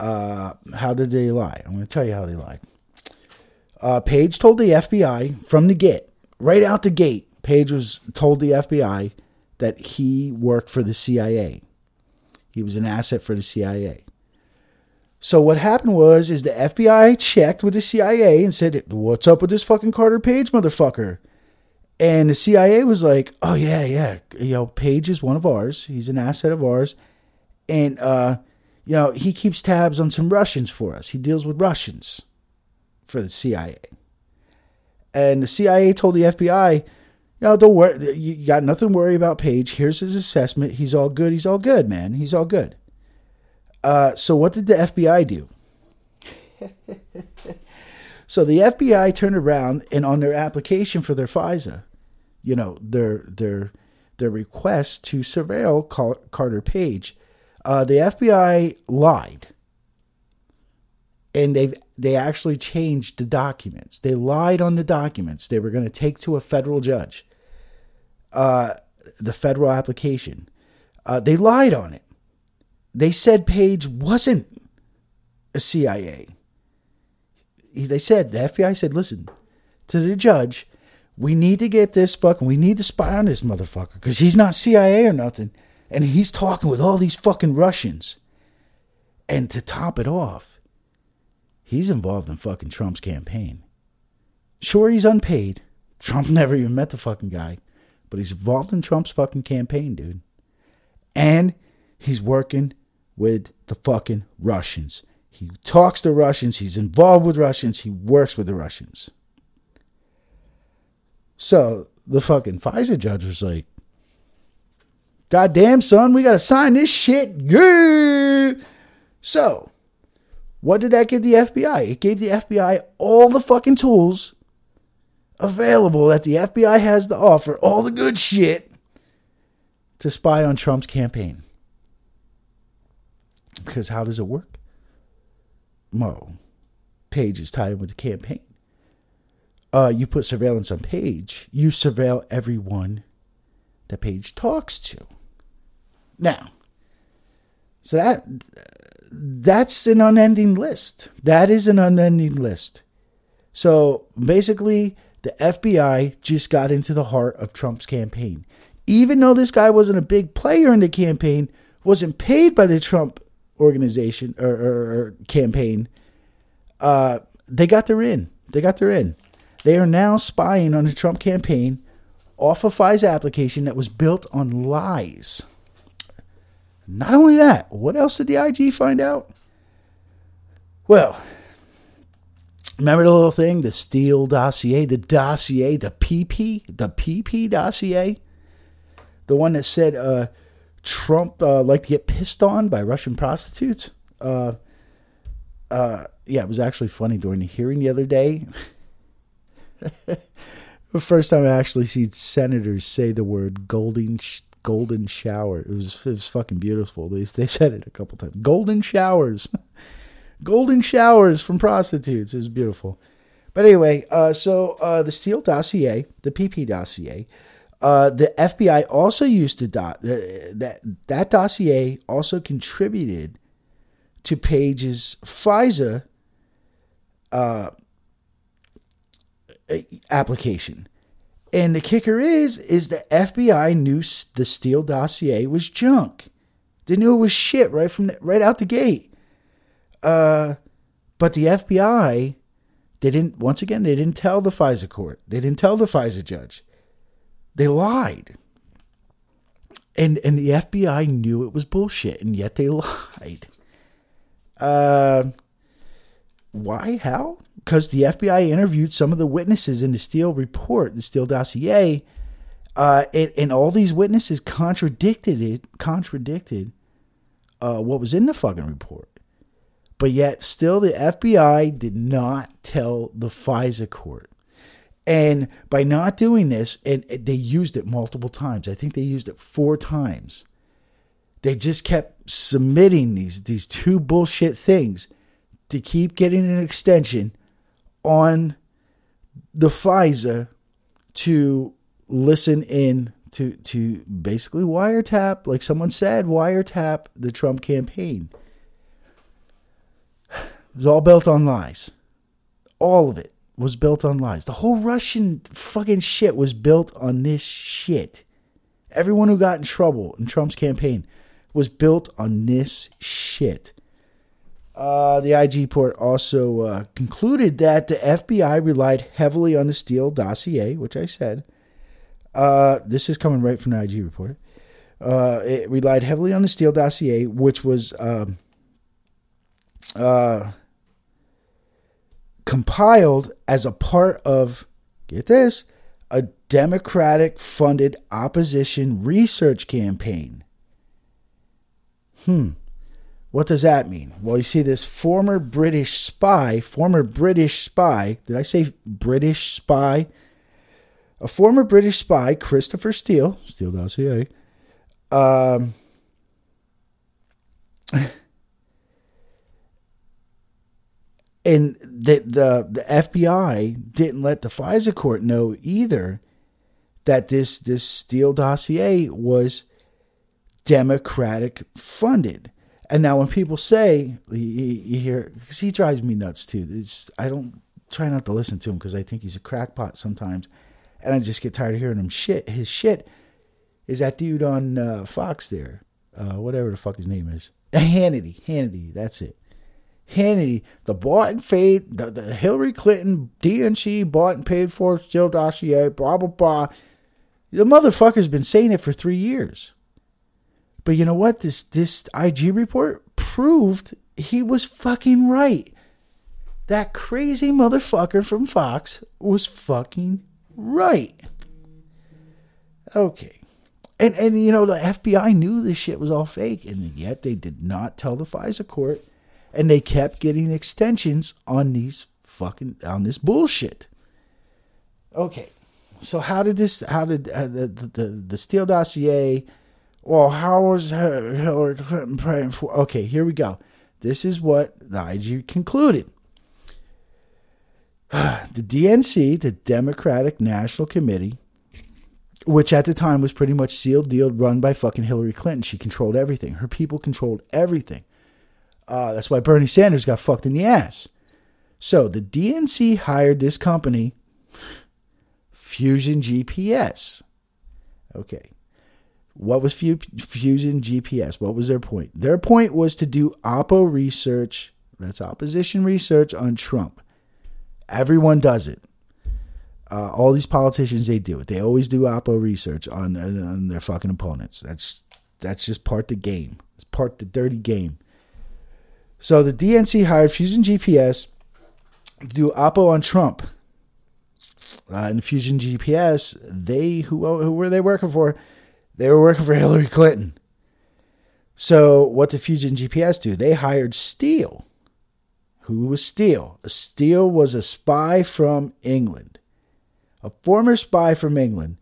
Uh, how did they lie? I'm going to tell you how they lied. Uh, Page told the FBI from the get, right out the gate, Page was told the FBI that he worked for the CIA. He was an asset for the CIA. So what happened was is the FBI checked with the CIA and said, "What's up with this fucking Carter Page motherfucker?" And the CIA was like, "Oh yeah, yeah, you know, Page is one of ours. He's an asset of ours, and uh, you know, he keeps tabs on some Russians for us. He deals with Russians for the CIA." And the CIA told the FBI, "No, don't worry. You got nothing to worry about Page. Here's his assessment. He's all good. He's all good, man. He's all good." Uh, so what did the FBI do? so the FBI turned around and on their application for their FISA, you know, their their their request to surveil Carter Page, uh, the FBI lied, and they they actually changed the documents. They lied on the documents they were going to take to a federal judge. Uh, the federal application, uh, they lied on it. They said Page wasn't a CIA. They said the FBI said, "Listen to the judge." We need to get this fucking. We need to spy on this motherfucker because he's not CIA or nothing, and he's talking with all these fucking Russians. And to top it off, he's involved in fucking Trump's campaign. Sure, he's unpaid. Trump never even met the fucking guy, but he's involved in Trump's fucking campaign, dude. And he's working with the fucking Russians. He talks to Russians. He's involved with Russians. He works with the Russians. So the fucking FISA judge was like, God damn, son, we got to sign this shit. Yeah. So, what did that give the FBI? It gave the FBI all the fucking tools available that the FBI has to offer, all the good shit to spy on Trump's campaign. Because how does it work? Well, Page is tied in with the campaign. Uh, you put surveillance on Page, you surveil everyone that Page talks to. Now, so that that's an unending list. That is an unending list. So basically, the FBI just got into the heart of Trump's campaign. Even though this guy wasn't a big player in the campaign, wasn't paid by the Trump organization or, or, or campaign, uh, they got their in. They got their in. They are now spying on the Trump campaign off a FISA application that was built on lies. Not only that, what else did the IG find out? Well, remember the little thing, the Steele dossier, the dossier, the PP, the PP dossier? The one that said uh, Trump uh, liked to get pissed on by Russian prostitutes? Uh, uh, yeah, it was actually funny during the hearing the other day. the first time I actually see senators say the word golden golden shower. It was it was fucking beautiful. They they said it a couple times. Golden showers, golden showers from prostitutes. It was beautiful. But anyway, uh, so uh, the Steele dossier, the PP dossier, uh, the FBI also used the dot that that dossier also contributed to Page's FISA uh, application. And the kicker is, is the FBI knew the Steele dossier was junk. They knew it was shit right from the, right out the gate. Uh, but the FBI, they didn't. Once again, they didn't tell the FISA court. They didn't tell the FISA judge. They lied. And and the FBI knew it was bullshit, and yet they lied. Uh, why? How? because the FBI interviewed some of the witnesses in the Steele report, the Steele dossier, uh, and, and, all these witnesses contradicted it, contradicted uh, what was in the fucking report. But yet, still, the FBI did not tell the FISA court. And by not doing this, and they used it multiple times. I think they used it four times. They just kept submitting these these two bullshit things to keep getting an extension on the FISA to listen in to to basically wiretap, like someone said, wiretap the Trump campaign. Was all built on lies. All of it was built on lies. The whole Russian fucking shit was built on this shit. Everyone who got in trouble in Trump's campaign was built on this shit. Uh, the IG report also uh, concluded that the FBI relied heavily on the Steele dossier, which I said. Uh, this is coming right from the IG report. Uh, it relied heavily on the Steele dossier, which was um, uh, compiled as a part of, get this, a Democratic funded opposition research campaign. Hmm. What does that mean? Well, you see, this former British spy, former British spy, did I say British spy? A former British spy, Christopher Steele, Steele dossier, um, and the, the the FBI didn't let the FISA court know either that this this Steele dossier was Democratic funded. And now when people say you, hear, because he drives me nuts too. It's I don't try not to listen to him because I think he's a crackpot sometimes, and I just get tired of hearing him shit. His shit is that dude on uh, Fox there, uh, whatever the fuck his name is, Hannity. Hannity, that's it. Hannity, the bought and paid, the, the Hillary Clinton DNC bought and paid for Steele dossier, blah blah blah. The motherfucker's been saying it for three years. But you know what? This this IG report proved he was fucking right. That crazy motherfucker from Fox was fucking right. Okay. And and you know the FBI knew this shit was all fake, and yet they did not tell the FISA court, and they kept getting extensions on these fucking on this bullshit. Okay, so how did this? How did uh, the, the the Steele dossier? Well, how was Hillary Clinton praying for? Okay, here we go. This is what the IG concluded. The DNC, the Democratic National Committee, which at the time was pretty much sealed deal run by fucking Hillary Clinton. She controlled everything. Her people controlled everything. Uh, that's why Bernie Sanders got fucked in the ass. So the DNC hired this company, Fusion GPS. Okay. What was Fusion GPS? What was their point? Their point was to do oppo research, that's opposition research on Trump. Everyone does it. Uh, all these politicians, they do it. They always do oppo research on, on their fucking opponents. That's that's just part the game. It's part the dirty game. So the DNC hired Fusion GPS to do oppo on Trump. Uh, and Fusion GPS, they who who were they working for? They were working for Hillary Clinton. So what did Fusion GPS do? They hired Steele. Who was Steele? Steele was a spy from England a former spy from England.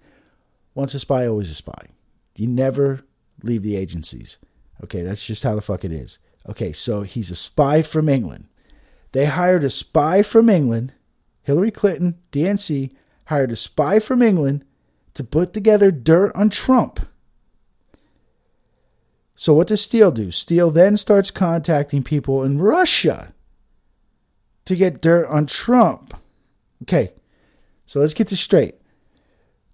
Once a spy, always a spy. You never leave the agencies. Okay, that's just how the fuck it is. Okay, so he's a spy from England. They hired a spy from England. Hillary Clinton, DNC, hired a spy from England to put together dirt on Trump. So, what does Steele do? Steele then starts contacting people in Russia to get dirt on Trump. Okay, so let's get this straight.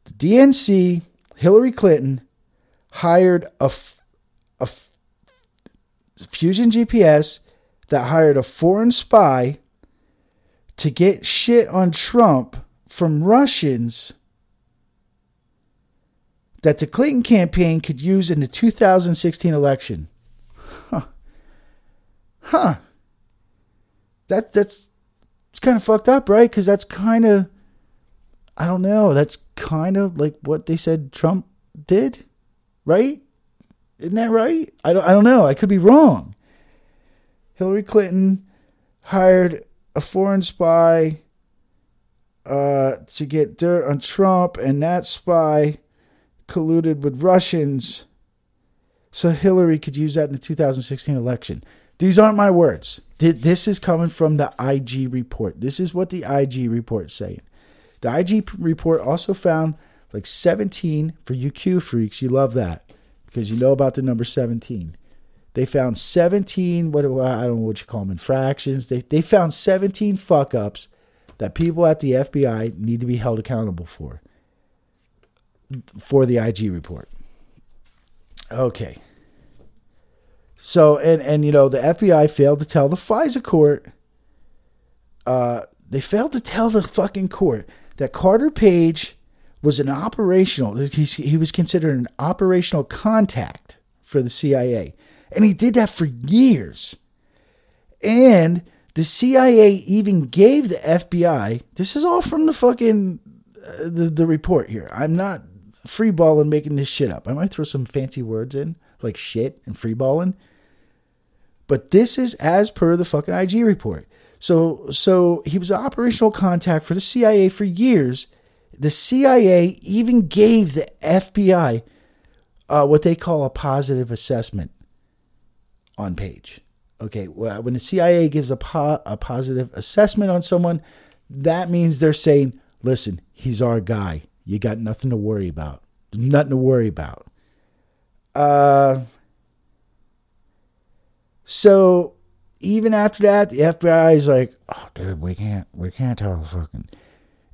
The DNC, Hillary Clinton, hired a, a Fusion GPS that hired a foreign spy to get shit on Trump from Russians that the Clinton campaign could use in the 2016 election. Huh. Huh. That that's it's kind of fucked up, right? Cuz that's kind of I don't know. That's kind of like what they said Trump did, right? Isn't that right? I don't, I don't know. I could be wrong. Hillary Clinton hired a foreign spy uh, to get dirt on Trump, and that spy colluded with Russians so Hillary could use that in the 2016 election. These aren't my words. This is coming from the IG report. This is what the IG report is saying. The IG report also found like 17 for you Q freaks. You love that because you know about the number 17. They found 17, what I don't know what you call them, infractions. They, they found 17 fuck ups that people at the FBI need to be held accountable for, for the IG report. Okay. So, and, and you know, the FBI failed to tell the FISA court, uh, they failed to tell the fucking court that Carter Page was an operational, he was considered an operational contact for the CIA. And he did that for years. And the CIA even gave the FBI, this is all from the fucking, uh, the, the report here. I'm not freeballing making this shit up. I might throw some fancy words in, like shit and freeballing. But this is as per the fucking IG report. So, so he was an operational contact for the CIA for years. The CIA even gave the FBI uh, what they call a positive assessment on page. Okay, well, when the CIA gives a, po- a positive assessment on someone, that means they're saying, listen, he's our guy. You got nothing to worry about. Nothing to worry about. Uh, so even after that, the FBI is like, oh, dude, we can't, we can't tell the fucking,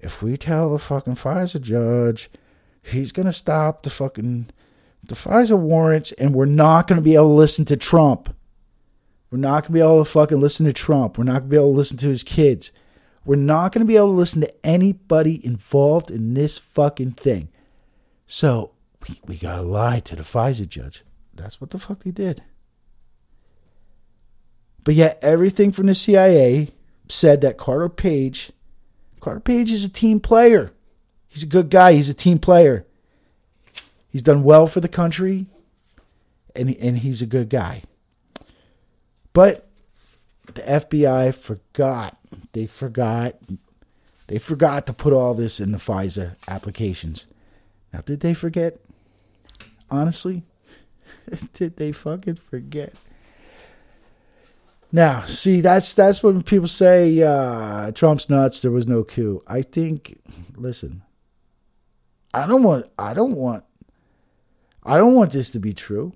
if we tell the fucking FISA judge, he's gonna stop the fucking, the FISA warrants, and we're not gonna be able to listen to Trump. We're not gonna be able to fucking listen to Trump. We're not gonna be able to listen to his kids. We're not gonna be able to listen to anybody involved in this fucking thing. So we, we gotta lie to the FISA judge. That's what the fuck they did. But yet, everything from the CIA said that Carter Page, Carter Page is a team player. He's a good guy. He's a team player. He's done well for the country, and and he's a good guy. But the FBI forgot. They forgot. They forgot to put all this in the FISA applications. Now, did they forget? Honestly, did they fucking forget? Now, see, that's that's when people say uh, Trump's nuts. There was no coup. I think. Listen, I don't want. I don't want. I don't want this to be true.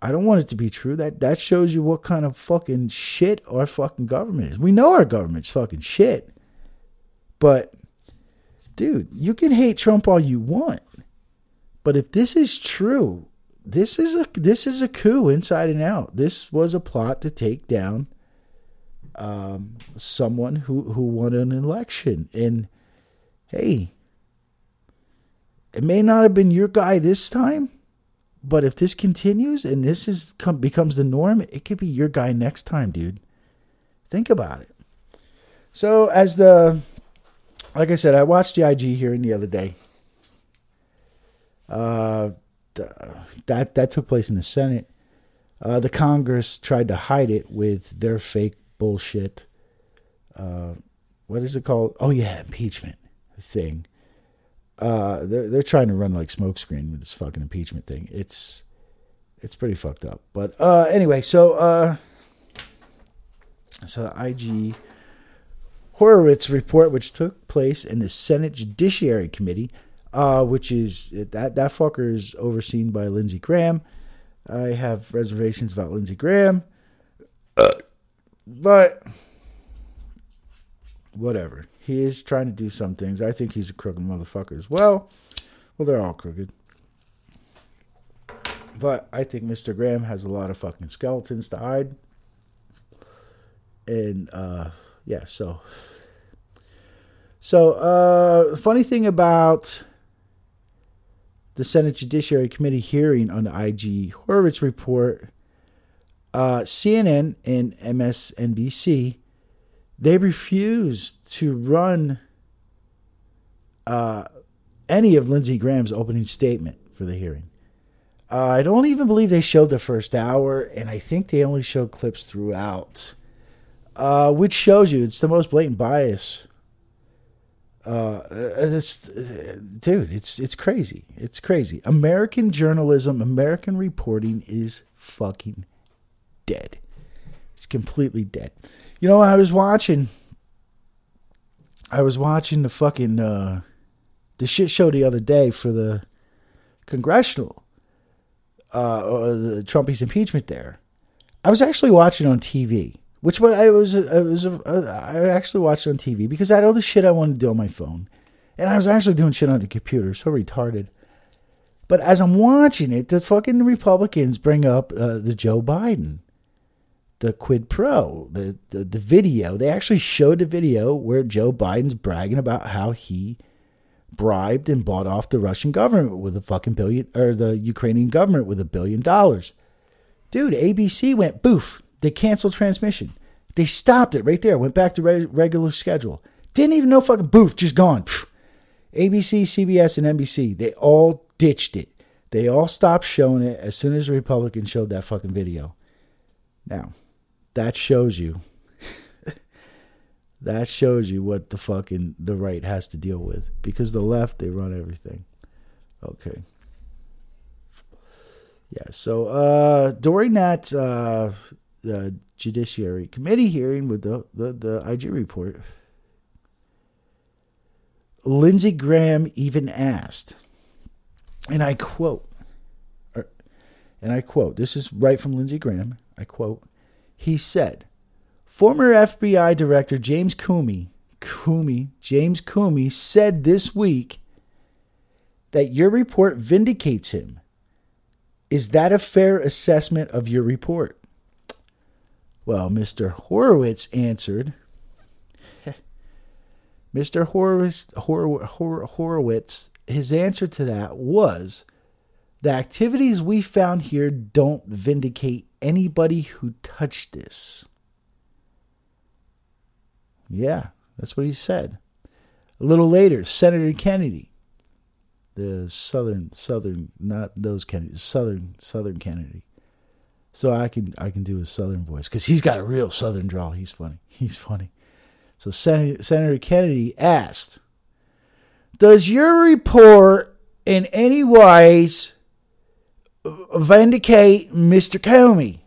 I don't want it to be true. That that shows you what kind of fucking shit our fucking government is. We know our government's fucking shit. But dude, you can hate Trump all you want. But if this is true, this is a this is a coup inside and out. This was a plot to take down um, someone who who won an election. And hey, it may not have been your guy this time, but if this continues and this is becomes the norm, it could be your guy next time, dude. Think about it. So as the like I said, I watched the IG hearing the other day. Uh, that that took place in the Senate. Uh, the Congress tried to hide it with their fake bullshit. Uh, what is it called? Oh yeah, impeachment thing. Uh, they're they're trying to run like smokescreen with this fucking impeachment thing. It's it's pretty fucked up. But uh, anyway, so uh, so the IG Horowitz report, which took place in the Senate Judiciary Committee, uh, which is that that fucker is overseen by Lindsey Graham. I have reservations about Lindsey Graham, uh, but whatever. He is trying to do some things. I think he's a crooked motherfucker as well. Well, they're all crooked. But I think Mr. Graham has a lot of fucking skeletons to hide. And uh yeah, so so uh funny thing about the Senate Judiciary Committee hearing on the IG Horowitz report, uh, CNN and MSNBC they refused to run uh, any of Lindsey Graham's opening statement for the hearing. Uh, I don't even believe they showed the first hour, and I think they only showed clips throughout, uh, which shows you it's the most blatant bias. Uh, it's, dude, it's it's crazy. It's crazy. American journalism, American reporting is fucking dead. It's completely dead. You know, I was watching. I was watching the fucking uh, the shit show the other day for the congressional, uh, the Trumpy's impeachment. There, I was actually watching on TV, which I was I was I actually watched on TV because I had all the shit I wanted to do on my phone, and I was actually doing shit on the computer. So retarded. But as I'm watching it, the fucking Republicans bring up uh, the Joe Biden the quid pro, the, the, the video. They actually showed the video where Joe Biden's bragging about how he bribed and bought off the Russian government with a fucking billion, or the Ukrainian government with a billion dollars. Dude, ABC went boof. They canceled transmission. They stopped it right there. Went back to re- regular schedule. Didn't even know fucking boof. Just gone. ABC, CBS, and NBC. They all ditched it. They all stopped showing it as soon as the Republicans showed that fucking video. Now, that shows you that shows you what the fucking the right has to deal with because the left they run everything okay yeah so uh during that uh the judiciary committee hearing with the the, the ig report lindsey graham even asked and i quote er, and i quote this is right from lindsey graham i quote he said, former FBI Director James Comey, Comey, James Comey said this week that your report vindicates him. Is that a fair assessment of your report? Well, Mr. Horowitz answered. Mr. Horowitz, Hor, Hor, Horowitz, his answer to that was the activities we found here don't vindicate anybody who touched this. Yeah, that's what he said. A little later, Senator Kennedy, the southern southern not those Kennedy southern southern Kennedy. So I can I can do a southern voice because he's got a real southern drawl. He's funny. He's funny. So Senator, Senator Kennedy asked, "Does your report in any ways vindicate Mr. Comey?"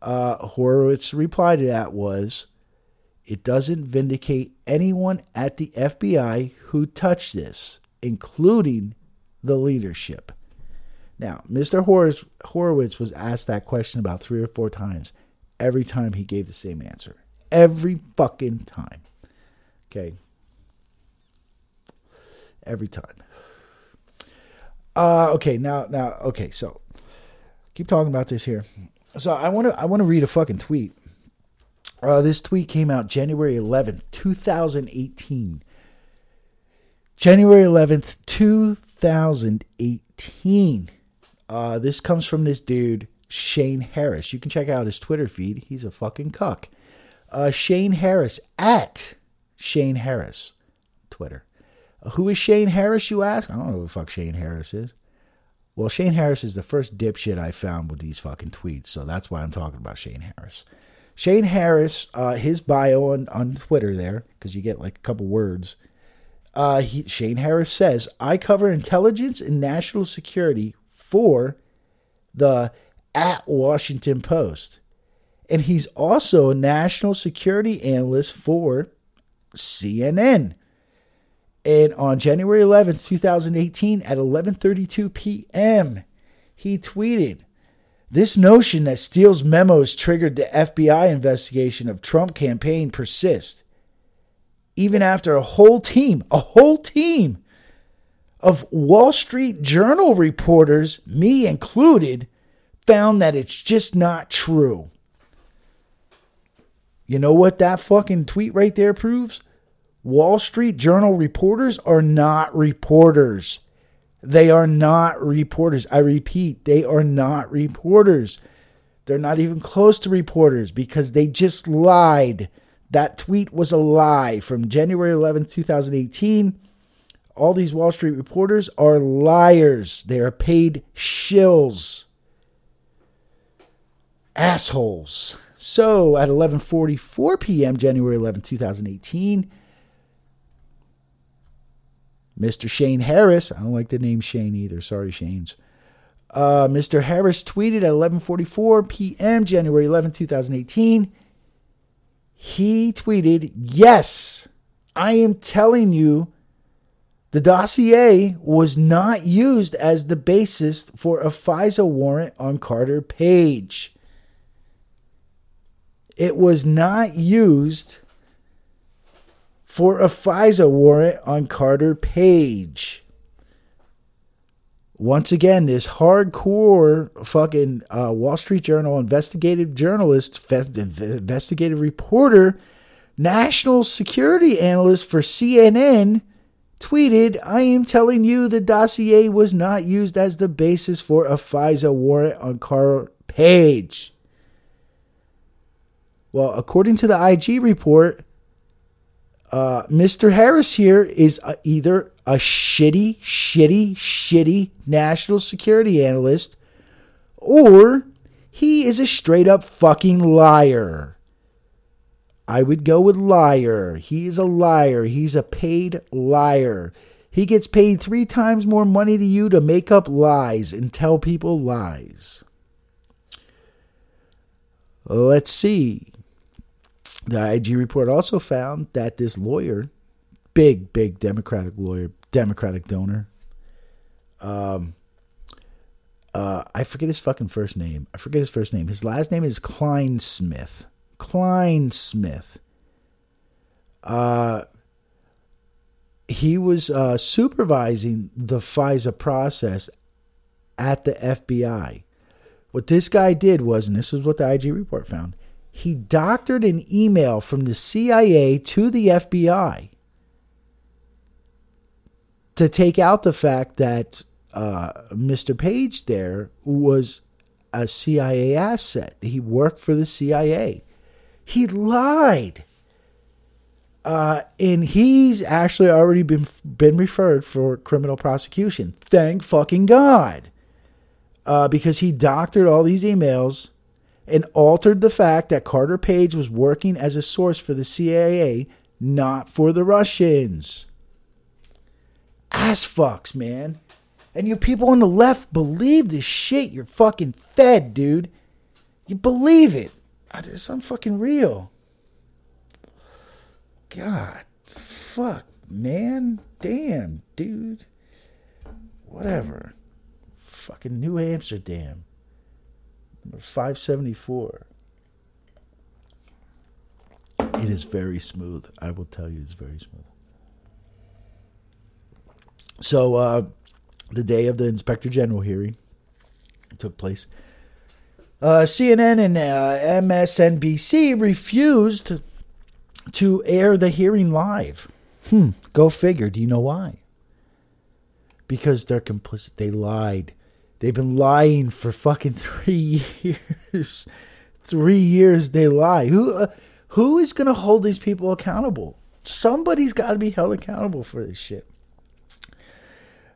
Uh, Horowitz replied to that was, "It doesn't vindicate anyone at the FBI who touched this, including the leadership." Now, Mr. Horowitz was asked that question about three or four times. Every time he gave the same answer. Every fucking time. Okay. Every time. Uh, okay, now, now, okay, so keep talking about this here. So I want to, I want to read a fucking tweet. Uh, this tweet came out January 11th, 2018. January 11th, 2018. Uh, this comes from this dude, Shane Harris. You can check out his Twitter feed. He's a fucking cuck. Uh, Shane Harris at Shane Harris, Twitter. Uh, who is Shane Harris, you ask? I don't know who the fuck Shane Harris is. Well, Shane Harris is the first dipshit I found with these fucking tweets, so that's why I'm talking about Shane Harris. Shane Harris, uh, his bio on, on Twitter there, because you get like a couple words. Uh, he, Shane Harris says, I cover intelligence and national security for the at Washington Post. And he's also a national security analyst for CNN. And on January 11th, 2018 at 11:32 p.m., he tweeted, "This notion that Steele's memos triggered the FBI investigation of Trump campaign persists even after a whole team, a whole team of Wall Street Journal reporters, me included, found that it's just not true. You know what that fucking tweet right there proves? Wall Street Journal reporters are not reporters. They are not reporters. I repeat, they are not reporters. They're not even close to reporters because they just lied. That tweet was a lie from January 11th, 2018 all these Wall Street reporters are liars. They are paid shills. Assholes. So at 11:44 p.m. January 11, 2018, Mr. Shane Harris, I don't like the name Shane either. Sorry, Shane's. Uh, Mr. Harris tweeted at 11:44 p.m. January 11, 2018. He tweeted, "Yes, I am telling you the dossier was not used as the basis for a FISA warrant on Carter Page. It was not used for a FISA warrant on Carter Page. Once again, this hardcore fucking uh, Wall Street Journal investigative journalist, investigative reporter, national security analyst for CNN tweeted, I am telling you the dossier was not used as the basis for a FISA warrant on Carl Page. Well, according to the IG report, uh, Mr. Harris here is a, either a shitty, shitty, shitty national security analyst or he is a straight up fucking liar. I would go with liar. He is a liar. He's a paid liar. He gets paid three times more money to you to make up lies and tell people lies. Let's see. The IG report also found that this lawyer, big, big Democratic lawyer, Democratic donor, um, uh, I forget his fucking first name. I forget his first name. His last name is Clinesmith. Clinesmith. Uh, he was uh, supervising the FISA process at the FBI. What this guy did was, and this is what the IG report found, he doctored an email from the CIA to the FBI to take out the fact that uh, Mr. Page there was a CIA asset. He worked for the CIA. He lied. Uh, and he's actually already been been referred for criminal prosecution. Thank fucking God. Uh, because he doctored all these emails and altered the fact that Carter Page was working as a source for the CIA, not for the Russians. Ass fucks, man. And you people on the left believe this shit you're fucking fed, dude. You believe it. It's unfucking real. God. Fuck, man. Damn, dude. Whatever. Fucking New Amsterdam. Number 574. It is very smooth. I will tell you, it's very smooth. So, uh, the day of the Inspector General hearing took place. Uh, CNN and uh, MSNBC refused to air the hearing live. Hmm, go figure. Do you know why? Because they're complicit. They lied. They've been lying for fucking three years. three years they lie. Who uh, who is going to hold these people accountable? Somebody's got to be held accountable for this shit.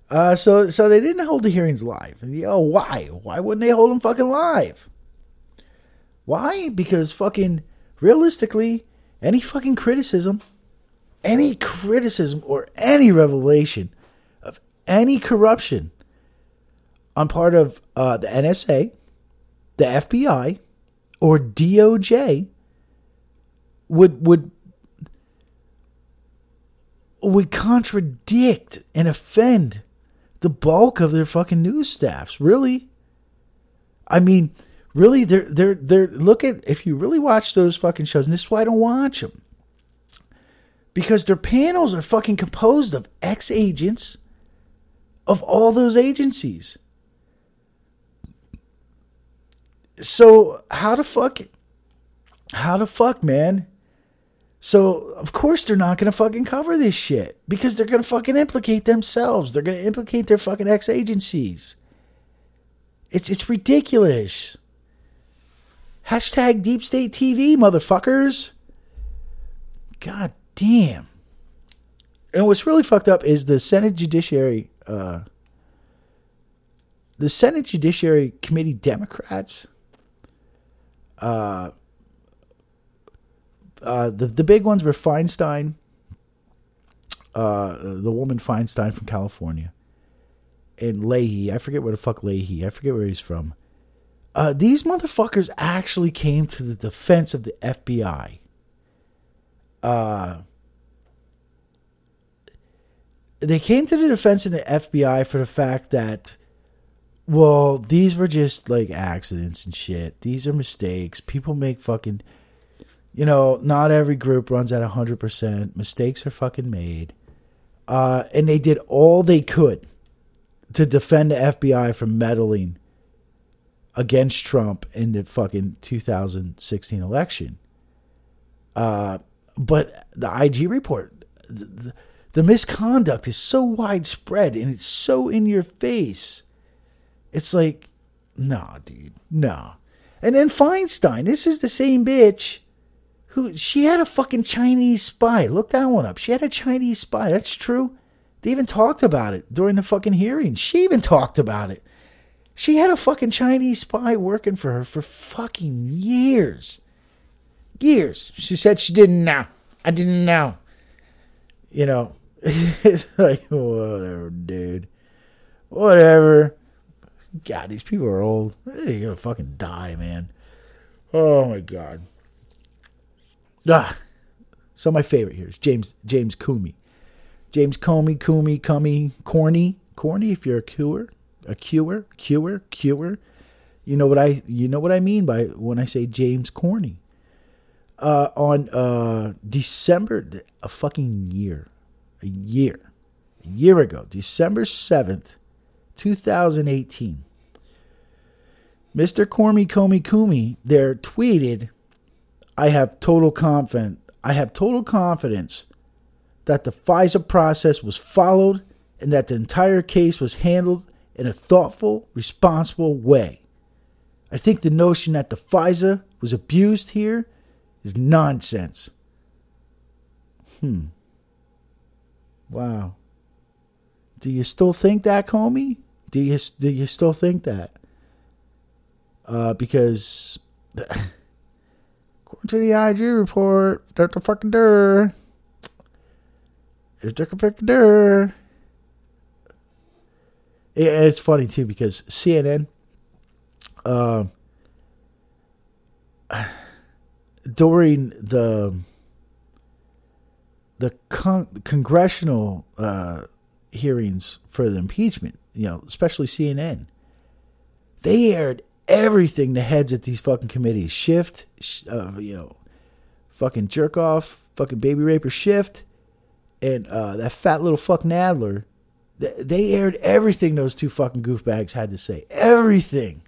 Uh, so so they didn't hold the hearings live. Oh, why? Why wouldn't they hold them fucking live? Why? Because fucking realistically, any fucking criticism, any criticism or any revelation of any corruption on part of uh, the NSA, the FBI, or DOJ would would would contradict and offend the bulk of their fucking news staffs. Really, I mean, really, they're they're they're look at if you really watch those fucking shows, and this is why I don't watch them because their panels are fucking composed of ex agents of all those agencies. So how the fuck how the fuck, man? So of course they're not gonna fucking cover this shit because they're gonna fucking implicate themselves. They're gonna implicate their fucking ex agencies. It's it's ridiculous. Hashtag deep state TV, motherfuckers. God damn. And what's really fucked up is the Senate Judiciary uh, the Senate Judiciary Committee Democrats uh, uh, the the big ones were Feinstein, uh, the woman Feinstein from California, and Leahy. I forget where the fuck Leahy. I forget where he's from. Uh, these motherfuckers actually came to the defense of the FBI. Uh, they came to the defense of the FBI for the fact that well, these were just like accidents and shit. These are mistakes. People make fucking, you know, not every group runs at 100%. Mistakes are fucking made. Uh, and they did all they could to defend the FBI from meddling against Trump in the fucking 2016 election. Uh, but the IG report, the, the misconduct is so widespread and it's so in your face it's like, nah, dude, nah. And then Feinstein, this is the same bitch who she had a fucking Chinese spy. Look that one up. She had a Chinese spy. That's true. They even talked about it during the fucking hearing. She even talked about it. She had a fucking Chinese spy working for her for fucking years. Years. She said she didn't know. I didn't know. You know, it's like, whatever, dude. Whatever. God, these people are old. They're gonna fucking die, man. Oh my god. Ah. So my favorite here is James James Comey. James Comey, Comey, Comey, Corny, Corny. If you're a cure, a cure, cure, cure. You know what I you know what I mean by when I say James Corny. Uh, on uh, December a fucking year, a year, a year ago, December seventh, 2018. Mr. Cormy Comey Kumi there tweeted, I have total confidence I have total confidence that the FISA process was followed and that the entire case was handled in a thoughtful, responsible way. I think the notion that the FISA was abused here is nonsense. Hmm. Wow. Do you still think that, Comey? Do you do you still think that? Uh, because according to the IG report, Dr. fucking Durr is Dr. fucking Durr. It's funny too because CNN, uh, during the the con- congressional uh, hearings for the impeachment, you know, especially CNN, they aired everything the heads at these fucking committees Schiff, uh, you know, fucking jerk off, fucking baby raper Schiff, and uh, that fat little fuck Nadler. They aired everything those two fucking goofbags had to say. Everything.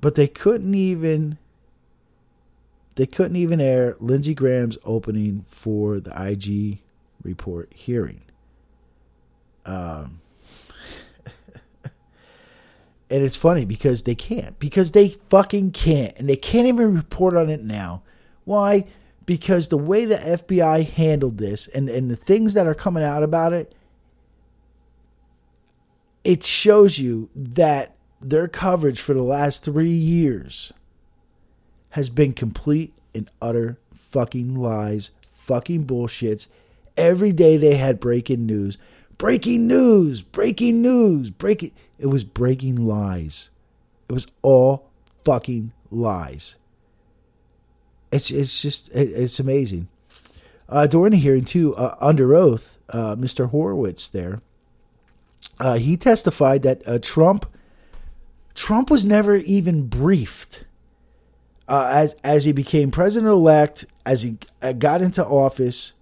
But they couldn't even they couldn't even air Lindsey Graham's opening for the IG report hearing. Um, and it's funny because they can't. Because they fucking can't. And they can't even report on it now. Why? Because the way the FBI handled this and, and the things that are coming out about it, it shows you that their coverage for the last three years has been complete and utter fucking lies, fucking bullshits. Every day they had breaking news. Breaking news, breaking news, breaking. It was breaking lies. It was all fucking lies. It's it's just it's amazing. Uh, during the hearing too, uh, under oath, uh, Mr. Horowitz there, uh, he testified that uh, Trump Trump was never even briefed uh, as as he became president elect, as he got into office.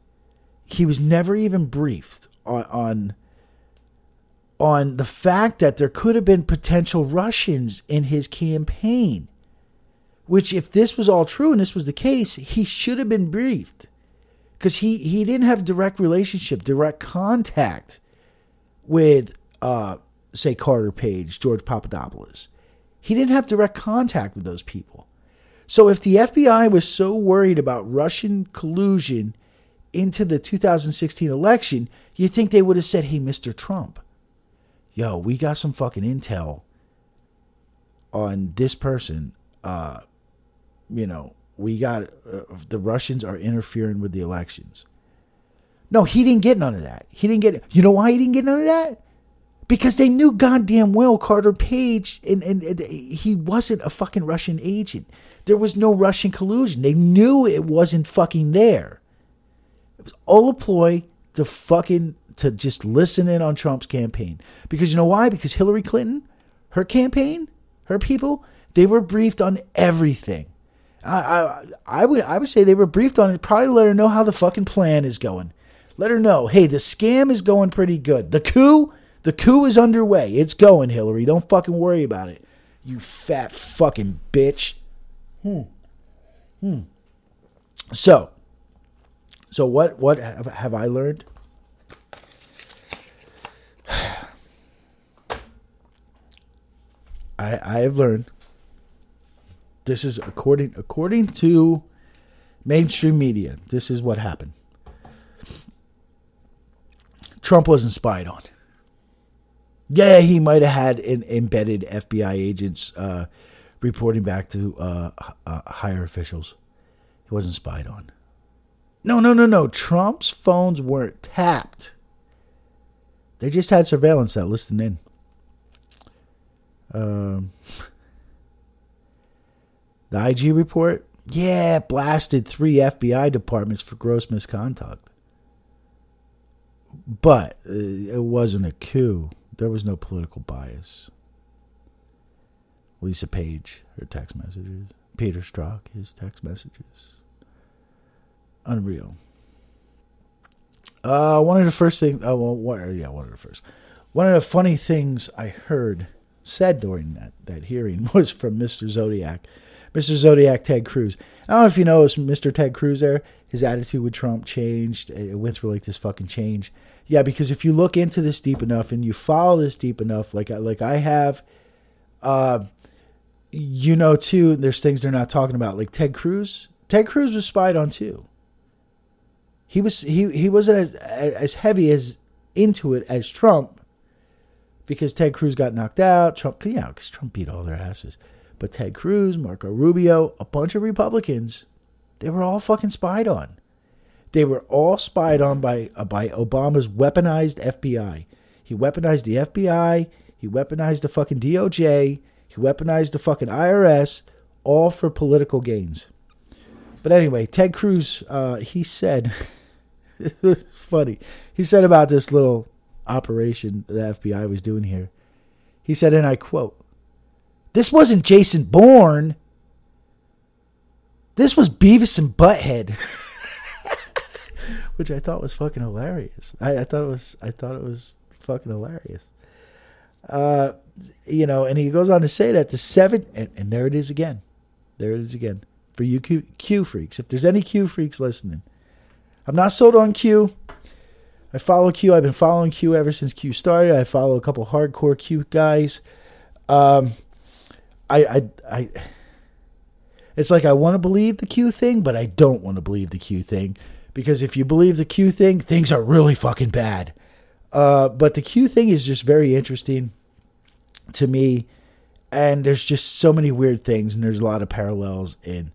He was never even briefed on on on the fact that there could have been potential Russians in his campaign. Which, if this was all true and this was the case, he should have been briefed, because he he didn't have direct relationship, direct contact with, uh, say, Carter Page, George Papadopoulos. He didn't have direct contact with those people. So, if the FBI was so worried about Russian collusion into the 2016 election, you think they would have said, hey, Mr. Trump, yo, we got some fucking intel on this person. Uh, you know, we got uh, the Russians are interfering with the elections. No, he didn't get none of that. He didn't get. You know why he didn't get none of that? Because they knew goddamn well Carter Page and, and, and he wasn't a fucking Russian agent. There was no Russian collusion. They knew it wasn't fucking there. It was all a ploy to fucking to just listen in on Trump's campaign. Because you know why? Because Hillary Clinton, her campaign, her people, they were briefed on everything. I, I, I would I would say they were briefed on it, probably let her know how the fucking plan is going. Let her know, hey, the scam is going pretty good. The coup, the coup is underway. It's going, Hillary. Don't fucking worry about it. You fat fucking bitch. Hmm. Hmm. So, so what what have, have I learned? I I have learned this is according according to mainstream media. This is what happened. Trump wasn't spied on. Yeah, he might have had an embedded FBI agents uh, reporting back to uh, uh, higher officials. He wasn't spied on. No, no, no, no. Trump's phones weren't tapped. They just had surveillance that listened in. Um, the IG report, yeah, blasted three FBI departments for gross misconduct. But uh, it wasn't a coup. There was no political bias. Lisa Page, her text messages. Peter Strzok, his text messages. Unreal. Uh, one of the first things, oh, uh, well, one, uh, yeah, one of the first. One of the funny things I heard said during that, that hearing was from Mr. Zodiac. Mr. Zodiac, Ted Cruz. I don't know if you know, Mr. Ted Cruz there. His attitude with Trump changed. Uh, it went through like this fucking change. Yeah, because if you look into this deep enough and you follow this deep enough, like I, like I have, uh, you know too. There's things they're not talking about, like Ted Cruz. Ted Cruz was spied on too. He was he he wasn't as as heavy as into it as Trump because Ted Cruz got knocked out. Trump, yeah, because Trump beat all their asses. But Ted Cruz, Marco Rubio, a bunch of Republicans, they were all fucking spied on. They were all spied on by uh, by Obama's weaponized FBI. He weaponized the FBI. He weaponized the fucking DOJ. He weaponized the fucking IRS, all for political gains. But anyway, Ted Cruz, uh, he said, funny. He said about this little operation the FBI was doing here. He said, and I quote, This wasn't Jason Bourne. This was Beavis and Butthead. Which I thought was fucking hilarious. I, I thought it was I thought it was fucking hilarious. Uh, you know, and he goes on to say that the seven and, and there it is again. There it is again. For you Q, Q freaks. If there's any Q freaks listening. I'm not sold on Q. I follow Q. I've been following Q ever since Q started. I follow a couple hardcore Q guys. Um, I, I, I, it's like I want to believe the Q thing, but I don't want to believe the Q thing because if you believe the Q thing, things are really fucking bad. Uh, but the Q thing is just very interesting to me, and there's just so many weird things, and there's a lot of parallels in.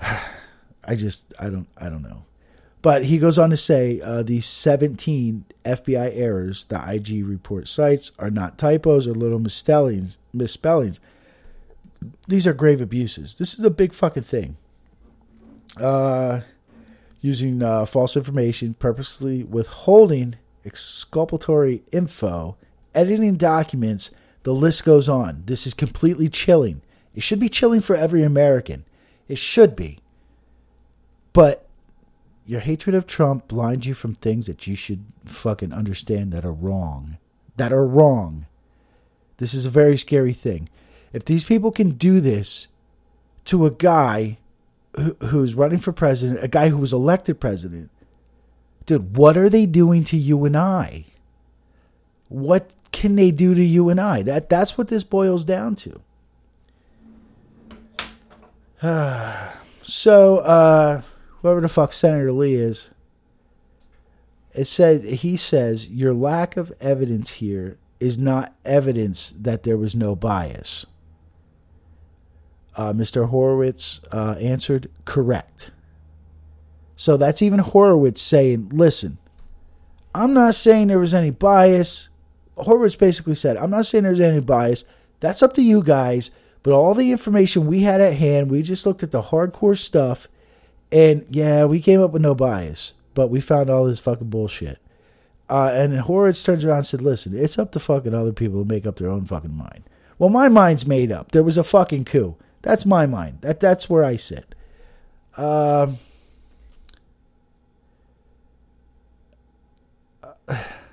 I just I don't I don't know. But he goes on to say uh, the 17 FBI errors the IG report cites are not typos or little misspellings. misspellings. These are grave abuses. This is a big fucking thing. Uh, using uh, false information, purposely withholding exculpatory info, editing documents, the list goes on. This is completely chilling. It should be chilling for every American. It should be. But your hatred of Trump blinds you from things that you should fucking understand that are wrong. That are wrong. This is a very scary thing. If these people can do this to a guy who, who's running for president, a guy who was elected president, dude, what are they doing to you and I? What can they do to you and I? That that's what this boils down to. so, uh, whoever the fuck Senator Lee is, it says he says your lack of evidence here is not evidence that there was no bias. Uh, Mr. Horowitz uh, answered correct. So that's even Horowitz saying, listen, I'm not saying there was any bias. Horowitz basically said, I'm not saying there's any bias. That's up to you guys. But all the information we had at hand, we just looked at the hardcore stuff. And yeah, we came up with no bias. But we found all this fucking bullshit. Uh, and Horowitz turns around and said, listen, it's up to fucking other people to make up their own fucking mind. Well, my mind's made up. There was a fucking coup. That's my mind. That That's where I sit. Um.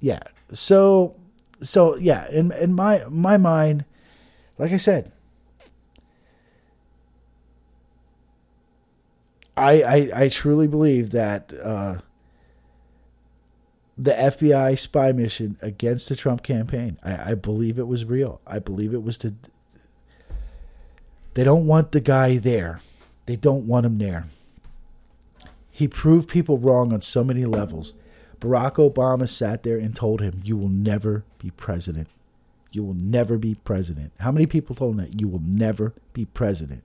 yeah. So so yeah, in in my my mind, like I said, I I, I truly believe that uh, the FBI spy mission against the Trump campaign. I, I believe it was real. I believe it was to. They don't want the guy there. They don't want him there. He proved people wrong on so many levels. Barack Obama sat there and told him, You will never be president. You will never be president. How many people told him that? You will never be president.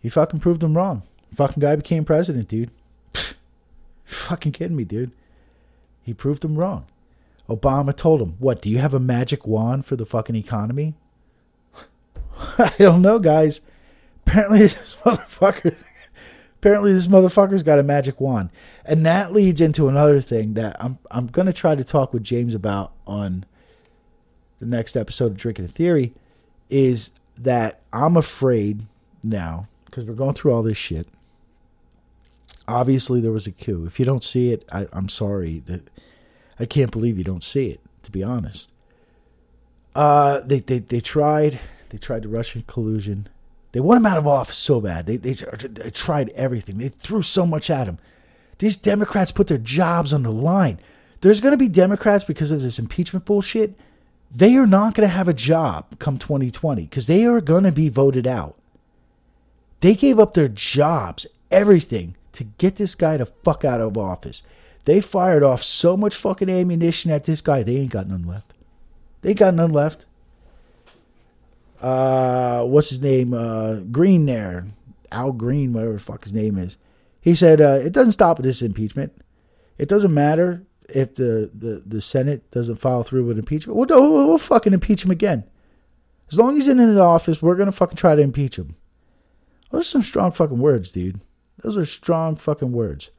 He fucking proved them wrong. Fucking guy became president, dude. fucking kidding me, dude. He proved them wrong. Obama told him, What, do you have a magic wand for the fucking economy? I don't know, guys. Apparently, this motherfucker apparently this motherfucker's got a magic wand. And that leads into another thing that I'm I'm gonna try to talk with James about on the next episode of Drinking Theory is that I'm afraid now, because we're going through all this shit. Obviously there was a coup. If you don't see it, I, I'm sorry. I can't believe you don't see it, to be honest. Uh they, they they tried they tried the Russian collusion they want him out of office so bad. They, they, they tried everything. They threw so much at him. These Democrats put their jobs on the line. There's going to be Democrats because of this impeachment bullshit. They are not going to have a job come 2020 because they are going to be voted out. They gave up their jobs, everything, to get this guy to fuck out of office. They fired off so much fucking ammunition at this guy, they ain't got none left. They got none left. Uh, what's his name? Uh, Green there, Al Green, whatever the fuck his name is. He said uh, it doesn't stop with this impeachment. It doesn't matter if the, the, the Senate doesn't follow through with impeachment. We'll, we'll, we'll fucking impeach him again. As long as he's in the office, we're gonna fucking try to impeach him. Those are some strong fucking words, dude. Those are strong fucking words.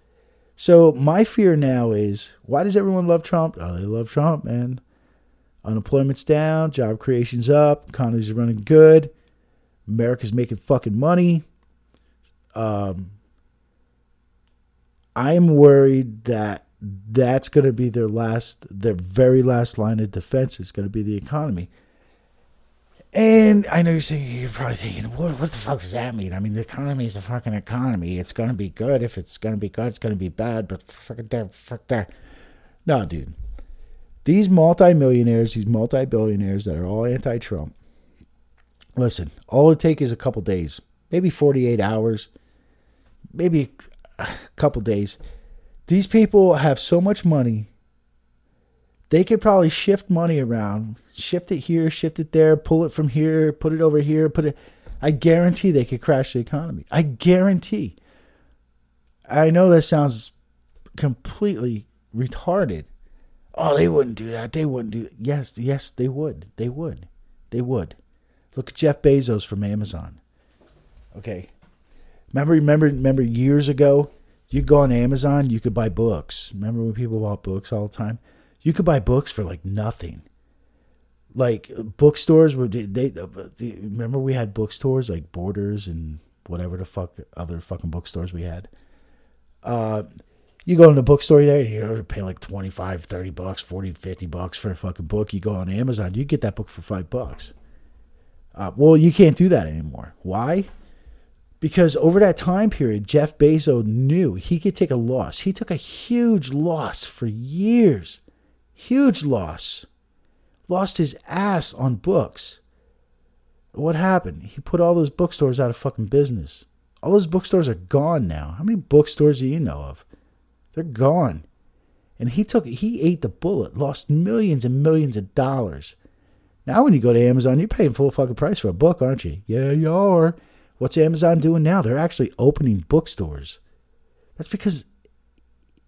So my fear now is why does everyone love Trump? Oh, they love Trump, man. Unemployment's down, job creation's up, economy's running good, America's making fucking money. Um, I'm worried that that's going to be their last, their very last line of defense is going to be the economy. And I know you're saying you're probably thinking, what, what the fuck does that mean? I mean, the economy is a fucking economy. It's gonna be good. If it's gonna be good, it's gonna be bad. But fuck there, fuck there. No, dude. These multimillionaires, these multi-billionaires that are all anti-Trump. Listen, all it takes is a couple days, maybe 48 hours, maybe a couple days. These people have so much money they could probably shift money around, shift it here, shift it there, pull it from here, put it over here, put it. I guarantee they could crash the economy. I guarantee. I know that sounds completely retarded. Oh, they wouldn't do that. They wouldn't do. Yes, yes, they would. They would. They would. Look at Jeff Bezos from Amazon. Okay. Remember, remember, remember years ago, you go on Amazon, you could buy books. Remember when people bought books all the time? You could buy books for like nothing. Like bookstores were they, they remember we had bookstores like Borders and whatever the fuck other fucking bookstores we had. Uh, you go in the bookstore there, you're paying like 25, 30 bucks, 40, 50 bucks for a fucking book. You go on Amazon, you get that book for five bucks. Uh, well, you can't do that anymore. Why? Because over that time period, Jeff Bezos knew he could take a loss. He took a huge loss for years. Huge loss. Lost his ass on books. What happened? He put all those bookstores out of fucking business. All those bookstores are gone now. How many bookstores do you know of? They're gone. And he took he ate the bullet, lost millions and millions of dollars. Now when you go to Amazon, you're paying full fucking price for a book, aren't you? Yeah, you are. What's Amazon doing now? They're actually opening bookstores. That's because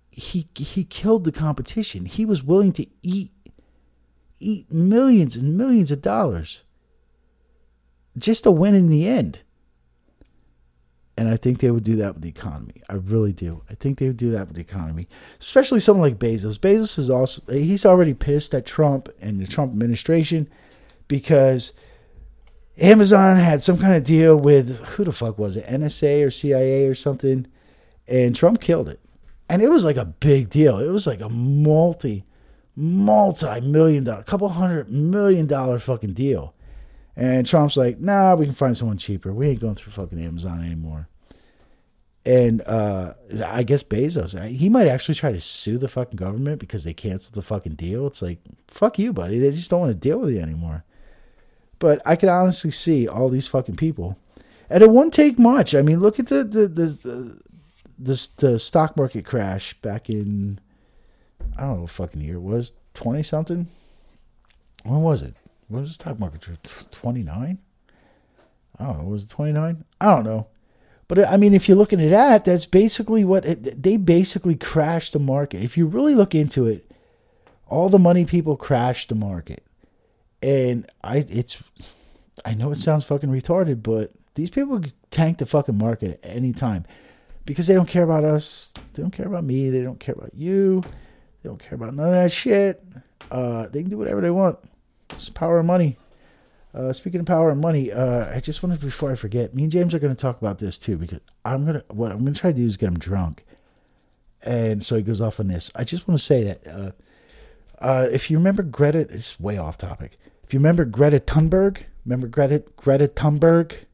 he he killed the competition. He was willing to eat eat millions and millions of dollars just to win in the end. And I think they would do that with the economy. I really do. I think they would do that with the economy, especially someone like Bezos. Bezos is also he's already pissed at Trump and the Trump administration because Amazon had some kind of deal with who the fuck was it, NSA or CIA or something, and Trump killed it and it was like a big deal. It was like a multi, multi million dollar, couple hundred million dollar fucking deal. And Trump's like, nah, we can find someone cheaper. We ain't going through fucking Amazon anymore. And uh, I guess Bezos, he might actually try to sue the fucking government because they canceled the fucking deal. It's like, fuck you, buddy. They just don't want to deal with you anymore. But I can honestly see all these fucking people. And it won't take much. I mean, look at the the, the, the this the stock market crash back in I don't know what fucking year it was twenty something. When was it? When was the stock market? Twenty nine. I don't know. Was it twenty nine? I don't know. But I mean, if you're looking at that, that's basically what it, they basically crashed the market. If you really look into it, all the money people crashed the market, and I it's I know it sounds fucking retarded, but these people tank the fucking market at any time because they don't care about us. They don't care about me. They don't care about you. They don't care about none of that shit. Uh, they can do whatever they want. It's power and money. Uh, speaking of power and money, uh, I just wanted before I forget, me and James are going to talk about this too because I'm gonna what I'm gonna try to do is get him drunk, and so he goes off on this. I just want to say that uh, uh, if you remember Greta, it's way off topic. If you remember Greta Thunberg, remember Greta Greta Thunberg,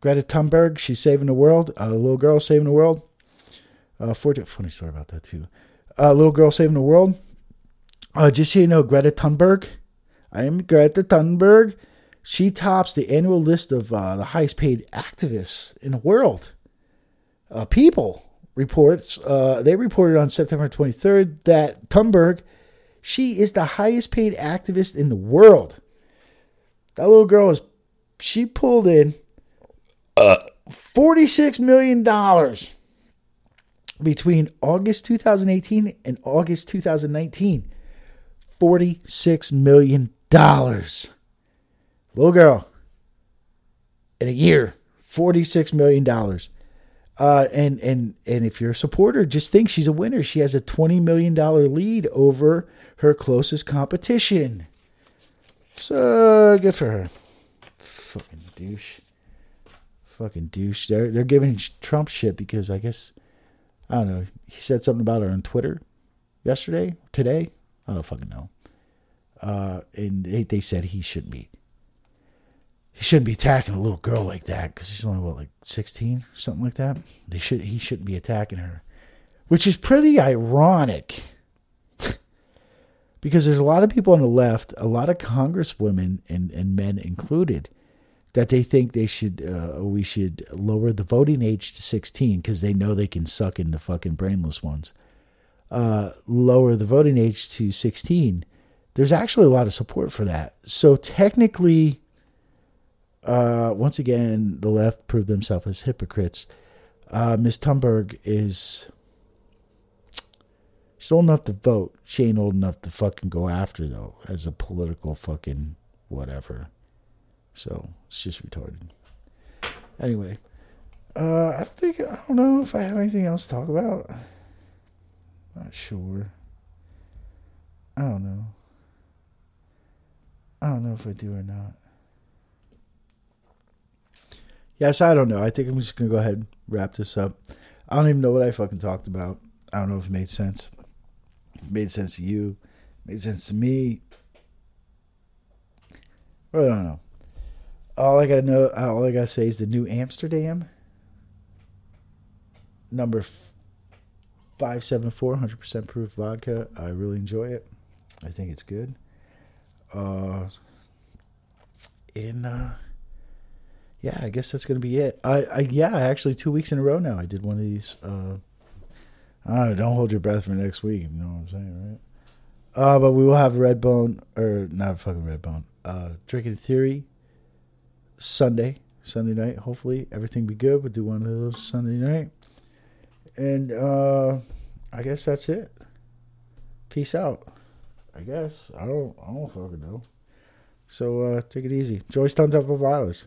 Greta Thunberg, she's saving the world. A little girl saving the world. Uh, funny story about that too. A little girl saving the world. Uh, just so you know, Greta Thunberg. I am Greta Thunberg. She tops the annual list of uh, the highest paid activists in the world. Uh, People reports, uh, they reported on September 23rd that Thunberg, she is the highest paid activist in the world. That little girl is, she pulled in uh, $46 million between August 2018 and August 2019. $46 million. Little girl, in a year, $46 million. Uh, and and and if you're a supporter, just think she's a winner. She has a twenty million dollar lead over her closest competition. So good for her. Fucking douche. Fucking douche. They're they're giving Trump shit because I guess I don't know. He said something about her on Twitter yesterday, today. I don't fucking know. Uh, and they, they said he shouldn't be he shouldn't be attacking a little girl like that because she's only what like 16 something like that they should he shouldn't be attacking her which is pretty ironic because there's a lot of people on the left a lot of congresswomen and, and men included that they think they should uh, we should lower the voting age to 16 because they know they can suck in the fucking brainless ones uh, lower the voting age to 16 there's actually a lot of support for that so technically uh, once again, the left proved themselves as hypocrites. Uh, Ms. Thunberg is she's old enough to vote. She ain't old enough to fucking go after though, as a political fucking whatever. So it's just retarded. Anyway, uh, I don't think I don't know if I have anything else to talk about. Not sure. I don't know. I don't know if I do or not. Yes, I don't know. I think I'm just gonna go ahead and wrap this up. I don't even know what I fucking talked about. I don't know if it made sense. It made sense to you, made sense to me. I don't know. All I gotta know, all I gotta say is the new Amsterdam number five seven four, hundred percent proof vodka. I really enjoy it. I think it's good. Uh, in uh yeah, I guess that's gonna be it. I, I yeah, actually two weeks in a row now. I did one of these. Uh, I don't know. Don't hold your breath for next week. You know what I'm saying, right? Uh, but we will have Red Bone or not fucking Red Bone. Uh, Drinking Theory Sunday, Sunday night. Hopefully everything be good. We'll do one of those Sunday night, and uh, I guess that's it. Peace out. I guess I don't. I don't fucking know. So uh, take it easy. Joyce Tons Up of Violence.